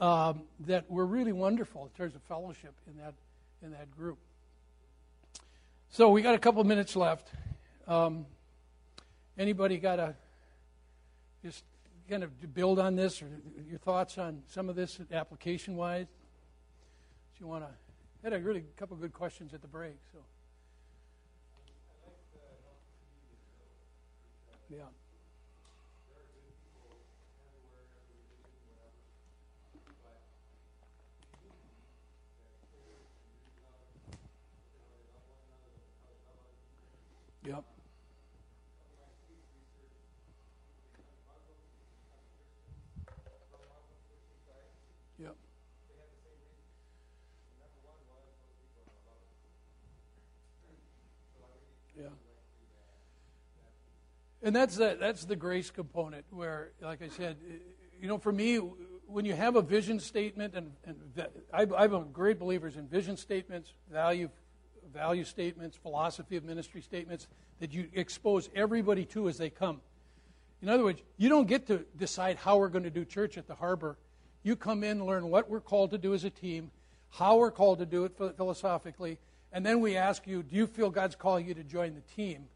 um, that were really wonderful in terms of fellowship in that in that group. So we got a couple of minutes left. Um, anybody got a just kind of build on this or your thoughts on some of this application wise? Do you want to? Had a really couple of good questions at the break. So. Yeah. Yep. Yep. Yeah. And that's the, that's the grace component where, like I said, you know, for me, when you have a vision statement, and, and I, I'm a great believer in vision statements, value, value statements, philosophy of ministry statements that you expose everybody to as they come. In other words, you don't get to decide how we're going to do church at the harbor. You come in, learn what we're called to do as a team, how we're called to do it philosophically, and then we ask you, do you feel God's calling you to join the team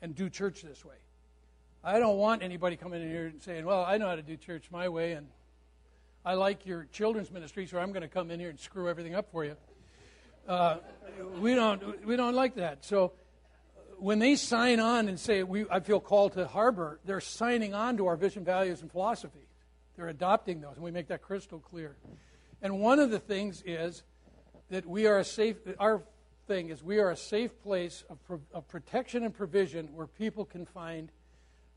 and do church this way? I don't want anybody coming in here and saying, well, I know how to do church my way, and I like your children's ministry, so I'm going to come in here and screw everything up for you. Uh, we don't we don't like that. So when they sign on and say we, I feel called to harbor, they're signing on to our vision, values, and philosophy. They're adopting those, and we make that crystal clear. And one of the things is that we are a safe. Our thing is we are a safe place of, pro, of protection and provision where people can find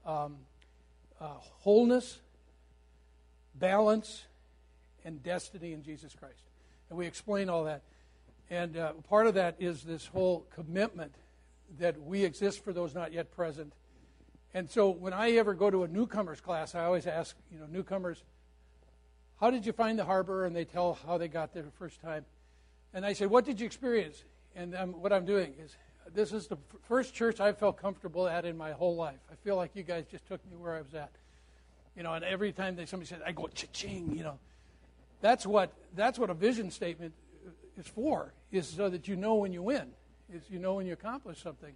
um, uh, wholeness, balance, and destiny in Jesus Christ. And we explain all that. And uh, part of that is this whole commitment that we exist for those not yet present, And so when I ever go to a newcomers class, I always ask, you know, newcomers, how did you find the harbor? And they tell how they got there the first time. And I say, what did you experience? And I'm, what I'm doing is, this is the first church I felt comfortable at in my whole life. I feel like you guys just took me where I was at. You know, and every time they, somebody said, I go, cha-ching, you know. That's what, that's what a vision statement is for, is so that you know when you win, is you know when you accomplish something.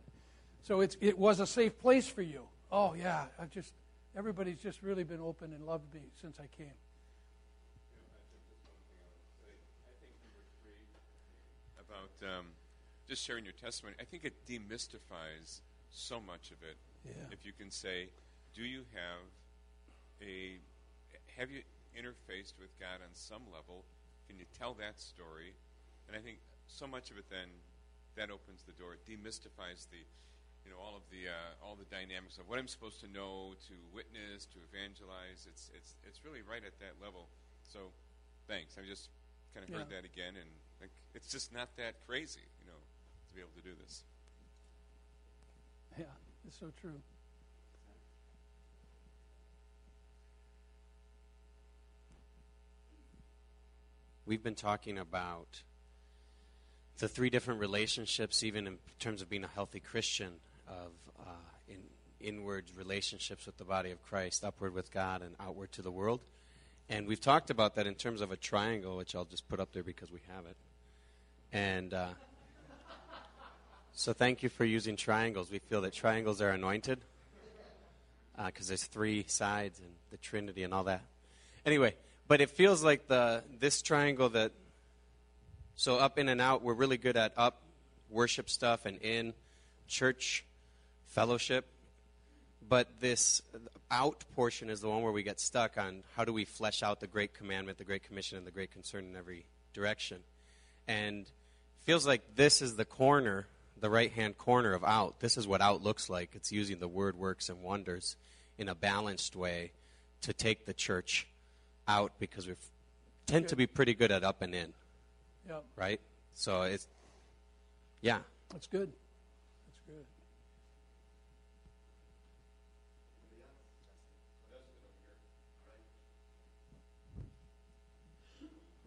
So it's, it was a safe place for you. Oh, yeah, I just, everybody's just really been open and loved me since I came. About um, just sharing your testimony, I think it demystifies so much of it. Yeah. If you can say, do you have a, have you interfaced with God on some level? Can you tell that story? And I think so much of it then, that opens the door. It demystifies the, you know, all of the uh, all the dynamics of what I'm supposed to know, to witness, to evangelize. It's it's it's really right at that level. So, thanks. I just kind of heard Yeah. that again, and like, it's just not that crazy, you know, to be able to do this. Yeah, it's so true. We've been talking about the three different relationships, even in terms of being a healthy Christian, of uh, in inward relationships with the body of Christ, upward with God, and outward to the world. And we've talked about that in terms of a triangle, which I'll just put up there because we have it. And uh, so, thank you for using triangles. We feel that triangles are anointed because there's three sides and the Trinity and all that. Anyway, but it feels like the this triangle that so up in and out we're really good at up worship stuff and in church fellowship. But this out portion is the one where we get stuck on how do we flesh out the great commandment the great commission and the great concern in every direction. And feels like this is the corner the right hand corner of out. This is what out looks like. It's using the word works and wonders in a balanced way to take the church out because we tend to be pretty good at up and in Yeah, right so it's yeah that's good. That's good.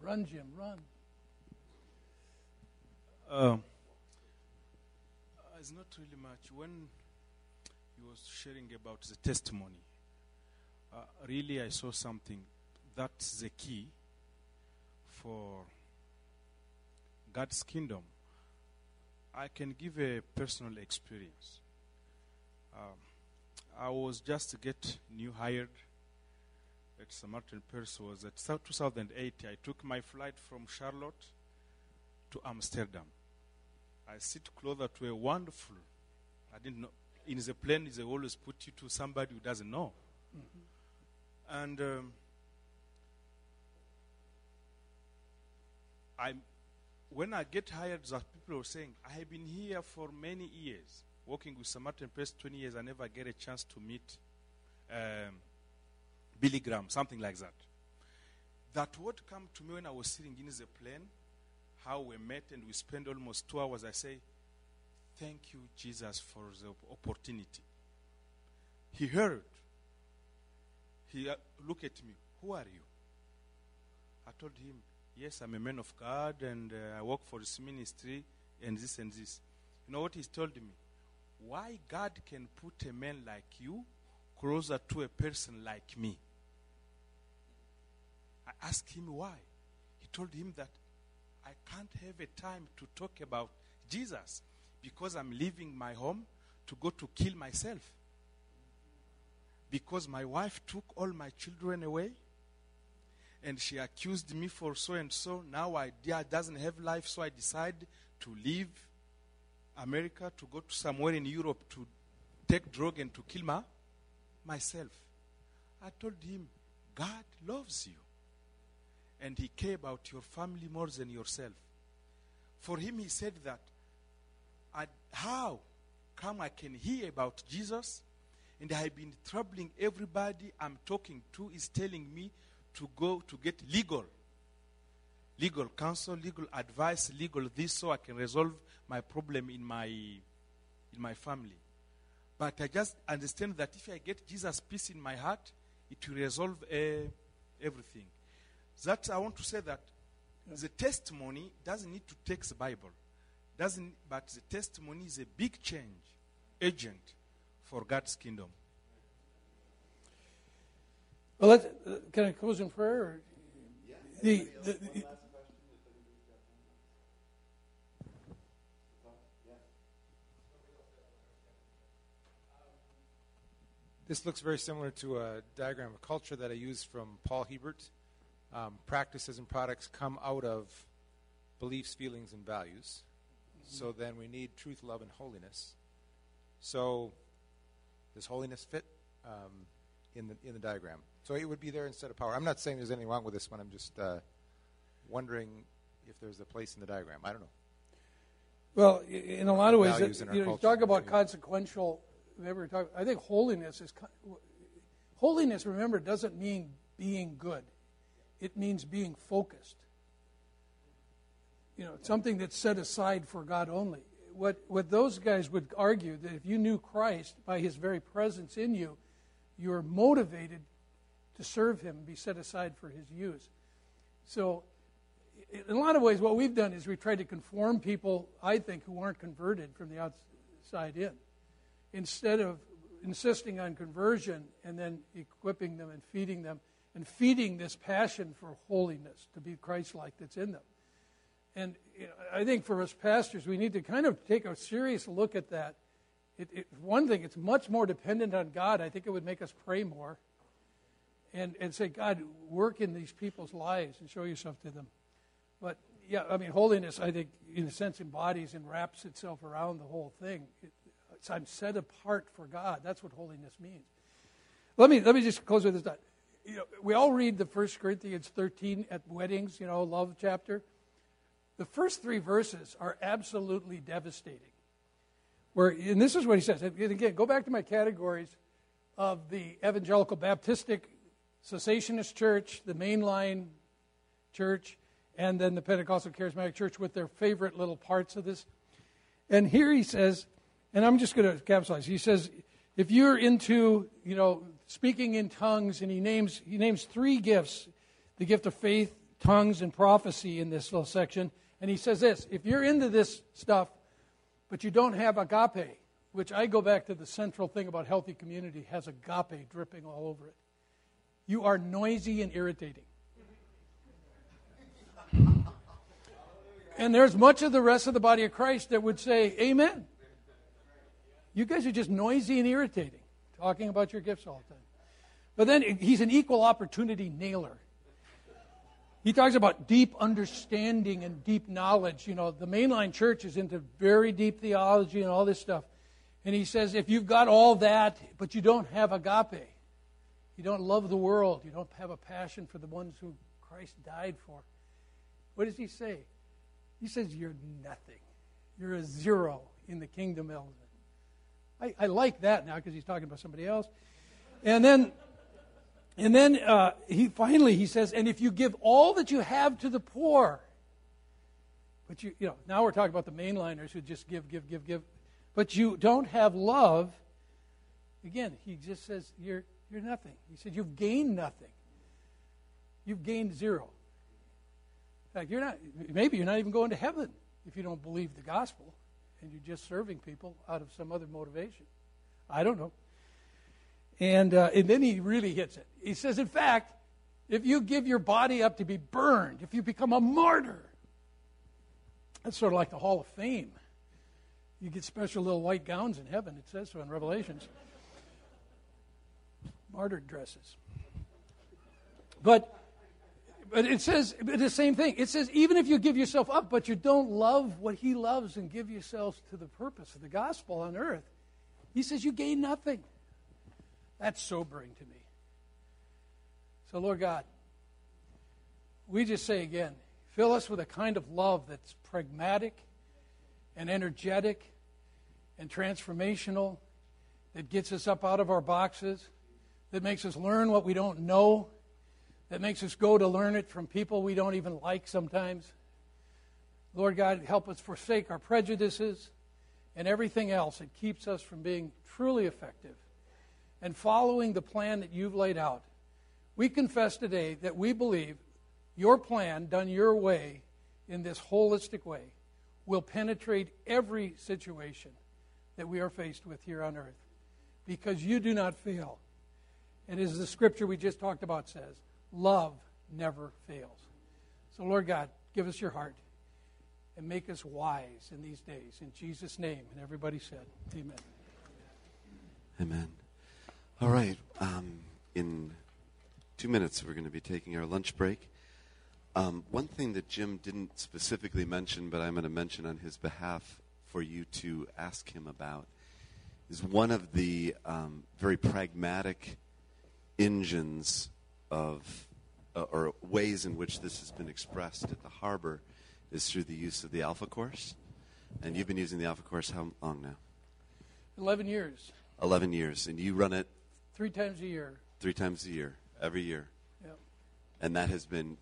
Run, Jim, run. Uh, it's not really much. When he was sharing about the testimony, uh, really I saw something. That's the key for God's kingdom. I can give a personal experience. Um, I was just to get new hired at Samaritan Purse was at 2008. I took my flight from Charlotte to Amsterdam. I sit closer to a wonderful. I didn't know. In the plane, they always put you to somebody who doesn't know. And um, I, when I get hired, the people are saying, I have been here for many years, working with Samaritan Purse 20 years. I never get a chance to meet um, Billy Graham, something like that. That would come to me when I was sitting in the plane, how we met and we spent almost two hours. I say, Thank you, Jesus, for the opportunity. He heard. He uh, looked at me. Who are you? I told him, Yes, I'm a man of God and uh, I work for this ministry and this and this. You know what he told me? Why God can put a man like you closer to a person like me? I asked him why. He told him that I can't have a time to talk about Jesus because I'm leaving my home to go to kill myself. Because my wife took all my children away and she accused me for so and so. Now I I doesn't have life, so I decide to leave America to go to somewhere in Europe to take drug and to kill my, myself. I told him, God loves you. And he care about your family more than yourself. For him, he said that, I, how come I can hear about Jesus and I've been troubling everybody I'm talking to is telling me to go to get legal legal counsel legal advice legal this so i can resolve my problem in my in my family But I just understand that if I get Jesus' peace in my heart, it will resolve uh, everything. That I want to say that the testimony doesn't need to take the Bible, doesn't. But the testimony is a big change agent for God's kingdom. Well, let's, uh, can I close in prayer? Or? The, the, the, This looks very similar to a diagram of culture that I used from Paul Hiebert. Um, practices and products come out of beliefs, feelings, and values. So then we need truth, love, and holiness. So does holiness fit um, in the in the diagram? So it would be there instead of power. I'm not saying there's anything wrong with this one. I'm just uh, wondering if there's a place in the diagram. I don't know. well, in a lot of ways, you know, you talk about consequential. Remember, talk, I think holiness is holiness. Remember, doesn't mean being good; it means being focused. You know, something that's set aside for God only. What what those guys would argue that if you knew Christ by His very presence in you, you are motivated to serve Him, be set aside for His use. So, in a lot of ways, what we've done is we've tried to conform people, I think, who aren't converted from the outside in. Instead of insisting on conversion and then equipping them and feeding them and feeding this passion for holiness to be Christ like that's in them. And you know, I think for us pastors, we need to kind of take a serious look at that. It, it, one thing, it's much more dependent on God. I think it would make us pray more and, and say, God, work in these people's lives and show yourself to them. But yeah, I mean, holiness, I think, in a sense, embodies and wraps itself around the whole thing. It, I'm set apart for God. That's what holiness means. Let me let me just close with this. thought. You know, we all read the First Corinthians 13 at weddings, you know, love chapter. The first three verses are absolutely devastating. Where, and this is what he says. And again, go back to my categories of the evangelical Baptistic cessationist church, the mainline church, and then the Pentecostal charismatic church with their favorite little parts of this. And here he says, and I'm just going to capitalize. He says, if you're into, you know, speaking in tongues, and he names he names three gifts, the gift of faith, tongues, and prophecy in this little section. And he says this: if you're into this stuff, but you don't have agape, which I go back to the central thing about healthy community, has agape dripping all over it. You are noisy and irritating. And there's much of the rest of the body of Christ that would say, Amen. You guys are just noisy and irritating, talking about your gifts all the time. But then he's an equal opportunity nailer. He talks about deep understanding and deep knowledge. You know, the mainline church is into very deep theology and all this stuff. And he says, if you've got all that, but you don't have agape, you don't love the world, you don't have a passion for the ones who Christ died for, what does he say? He says, You're nothing. You're a zero in the kingdom element. I, I like that now because he's talking about somebody else. And then, and then uh, he finally he says, and if you give all that you have to the poor, but you you know now we're talking about the mainliners who just give give give give, but you don't have love. Again, he just says you're you're nothing. He said you've gained nothing. You've gained zero. In fact, you're not. Maybe you're not even going to heaven if you don't believe the gospel and you're just serving people out of some other motivation. I don't know. And, uh, and then he really hits it. He says, in fact, if you give your body up to be burned, if you become a martyr, that's sort of like the Hall of Fame. You get special little white gowns in heaven, it says so in Revelations. Martyr dresses. But but it says the same thing. It says even if you give yourself up, but you don't love what He loves and give yourselves to the purpose of the gospel on earth, He says you gain nothing. That's sobering to me. So, Lord God, we just say again, fill us with a kind of love that's pragmatic and energetic and transformational, that gets us up out of our boxes, that makes us learn what we don't know that makes us go to learn it from people we don't even like sometimes. Lord God, help us forsake our prejudices and everything else that keeps us from being truly effective and following the plan that you've laid out. We confess today that we believe your plan, done your way, in this holistic way, will penetrate every situation that we are faced with here on earth because you do not fail. And as the scripture we just talked about says, love never fails. So, Lord God, give us your heart and make us wise in these days. In Jesus' name. And everybody said, Amen. Amen. All right. Um, in two minutes, we're going to be taking our lunch break. Um, one thing that Jim didn't specifically mention, but I'm going to mention on his behalf for you to ask him about, is one of the um, very pragmatic engines of, uh, or ways in which this has been expressed at the harbor is through the use of the Alpha Course. And you've been using the Alpha Course how long now? 11 years, 11 years. And you run it three times a year. three times a year, every year. Yep. And that has been,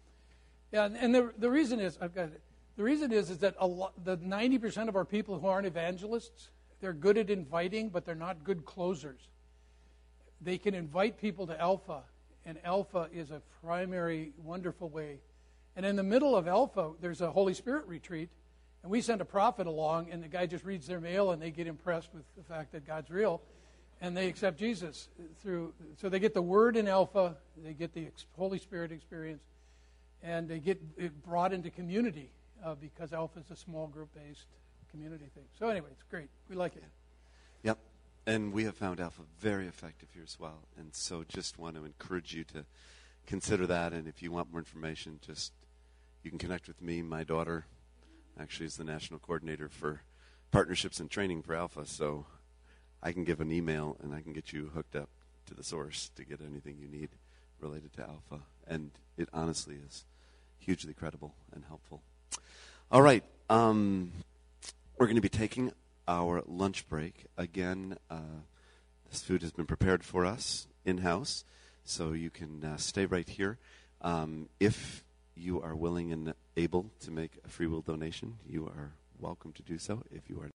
Yeah, and, and the, the reason is, I've got it. The reason is, is that a lot, the 90% of our people who aren't evangelists, they're good at inviting, but they're not good closers. They can invite people to Alpha, and Alpha is a primary, wonderful way. And in the middle of Alpha, there's a Holy Spirit retreat, and we send a prophet along, and the guy just reads their mail, and they get impressed with the fact that God's real, and they accept Jesus through. So they get the Word in Alpha, they get the Holy Spirit experience, and they get brought into community uh, because Alpha is a small group based community thing. So anyway, it's great. We like it. yep. And we have found Alpha very effective here as well. And so just want to encourage you to consider that. And if you want more information, just you can connect with me. My daughter actually is the national coordinator for partnerships and training for Alpha. So I can give an email and I can get you hooked up to the source to get anything you need related to Alpha. And it honestly is hugely credible and helpful. All right. Um, we're going to be taking our lunch break. Again, uh, this food has been prepared for us in house, so you can uh, stay right here. Um, if you are willing and able to make a free will donation, you are welcome to do so. If you are